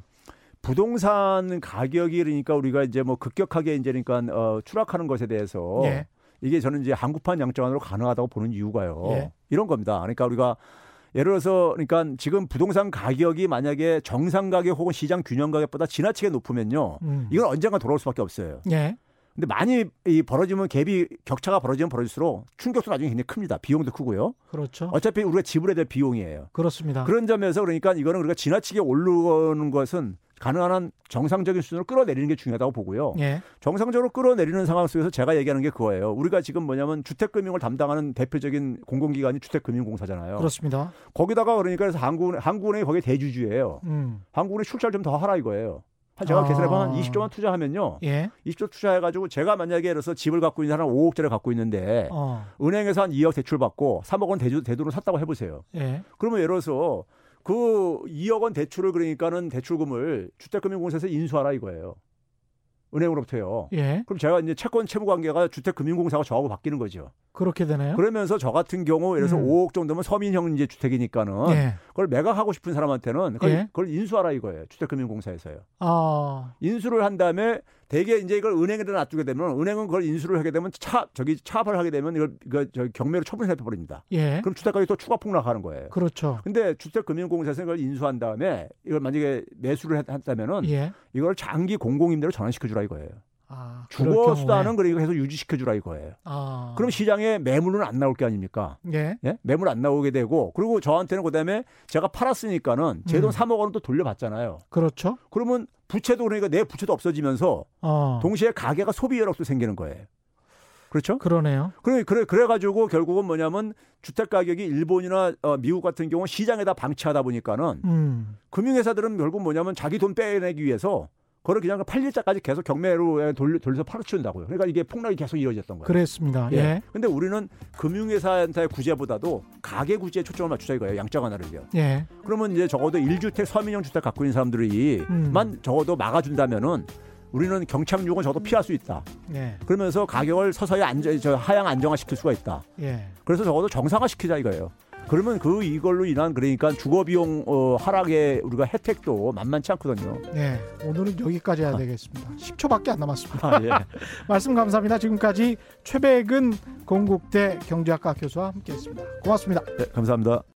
부동산 가격이 그러니까 우리가 이제 뭐 급격하게 이제 그러니까 어, 추락하는 것에 대해서 예. 이게 저는 이제 한국판 양정안으로 가능하다고 보는 이유가요. 예. 이런 겁니다. 그러니까 우리가 예를 들어서 그러니까 지금 부동산 가격이 만약에 정상 가격 혹은 시장 균형 가격보다 지나치게 높으면요. 음. 이건 언젠가 돌아올 수밖에 없어요. 예. 근데 많이 이 벌어지면 갭이 격차가 벌어지면 벌어질수록 충격도 나중에 굉장히 큽니다. 비용도 크고요. 그렇죠. 어차피 우리가 지불해야 될 비용이에요. 그렇습니다. 그런 점에서 그러니까 이거는 우리가 지나치게 오르는 것은 가능한 한 정상적인 수준으로 끌어내리는 게 중요하다고 보고요. 예. 정상적으로 끌어내리는 상황 속에서 제가 얘기하는 게 그거예요. 우리가 지금 뭐냐면 주택금융을 담당하는 대표적인 공공기관이 주택금융공사잖아요. 그렇습니다. 거기다가 그러니까 그래서 한국은 한국은행이 거기에 대주주예요. 음. 한국은행 출자를 좀 더 하라 이거예요. 한 제가 아. 계산해보면 한 20조만 투자하면요. 예. 20조 투자해가지고 제가 만약에 예를 들어서 집을 갖고 있는 사람 5억짜리 갖고 있는데 어. 은행에서 한 2억 대출 받고 3억 원 대주, 대돈을 샀다고 해보세요. 예. 그러면 예를 들어서 그 2억 원 대출을 그러니까는 대출금을 주택금융공사에서 인수하라 이거예요. 은행으로부터요. 예. 그럼 제가 이제 채권 채무 관계가 주택금융공사가 저하고 바뀌는 거죠. 그렇게 되네요. 그러면서 저 같은 경우 예를 들어서 음. 5억 정도면 서민형 이제 주택이니까는 예. 그걸 매각하고 싶은 사람한테는 그걸, 예. 그걸 인수하라 이거예요. 주택금융공사에서요. 아. 인수를 한 다음에 대개 이제 이걸 은행에다 놔두게 되면 은행은 그걸 인수를 하게 되면 차 저기 차압을 하게 되면 이걸 저 경매로 처분해 버립니다. 예. 그럼 주택 가격이 또 추가 폭락하는 거예요. 그렇죠. 근데 주택금융공사에서 이걸 인수한 다음에 이걸 만약에 매수를 했- 했다면은 예. 이걸 장기 공공임대로 전환시켜 주라 이거예요. 아, 주거. 수단은 그러니까 계속 유지시켜 주라 이거예요. 아. 그럼 시장에 매물은 안 나올 게 아닙니까? 예. 예? 매물 안 나오게 되고 그리고 저한테는 그다음에 제가 팔았으니까는 제돈 음. 3억 원은 또 돌려받잖아요. 그렇죠. 그러면 부채도 그러니까 내 부채도 없어지면서 어. 동시에 가게가 소비 여력도 생기는 거예요. 그렇죠? 그러네요. 그래 그래 그래 가지고 결국은 뭐냐면 주택 가격이 일본이나 어, 미국 같은 경우 시장에다 방치하다 보니까는 음. 금융회사들은 결국 뭐냐면 자기 돈 빼내기 위해서 그걸 그냥 8일자까지 계속 경매로 돌려, 돌려서 팔아치운다고요. 그러니까 이게 폭락이 계속 이어졌던 거예요. 그랬습니다. 예. 근데 우리는 금융회사한테의 구제보다도 가계 구제에 초점을 맞추자 이거예요. 양적 하나를요. 예. 그러면 이제 적어도 1주택 서민형 주택 갖고 있는 사람들이만 음. 적어도 막아준다면은 우리는 경착륙은 적어도 피할 수 있다. 예. 그러면서 가격을 서서히 안정, 저 하향 안정화시킬 수가 있다. 예. 그래서 적어도 정상화시키자 이거예요. 그러면 그 이걸로 인한 그러니까 주거 비용 어, 하락의 우리가 혜택도 만만치 않거든요. 네, 오늘은 여기까지 해야 되겠습니다. 10초밖에 안 남았습니다. 아, 예. 말씀 감사합니다. 지금까지 최백은 건국대 경제학과 교수와 함께했습니다. 고맙습니다. 네, 감사합니다.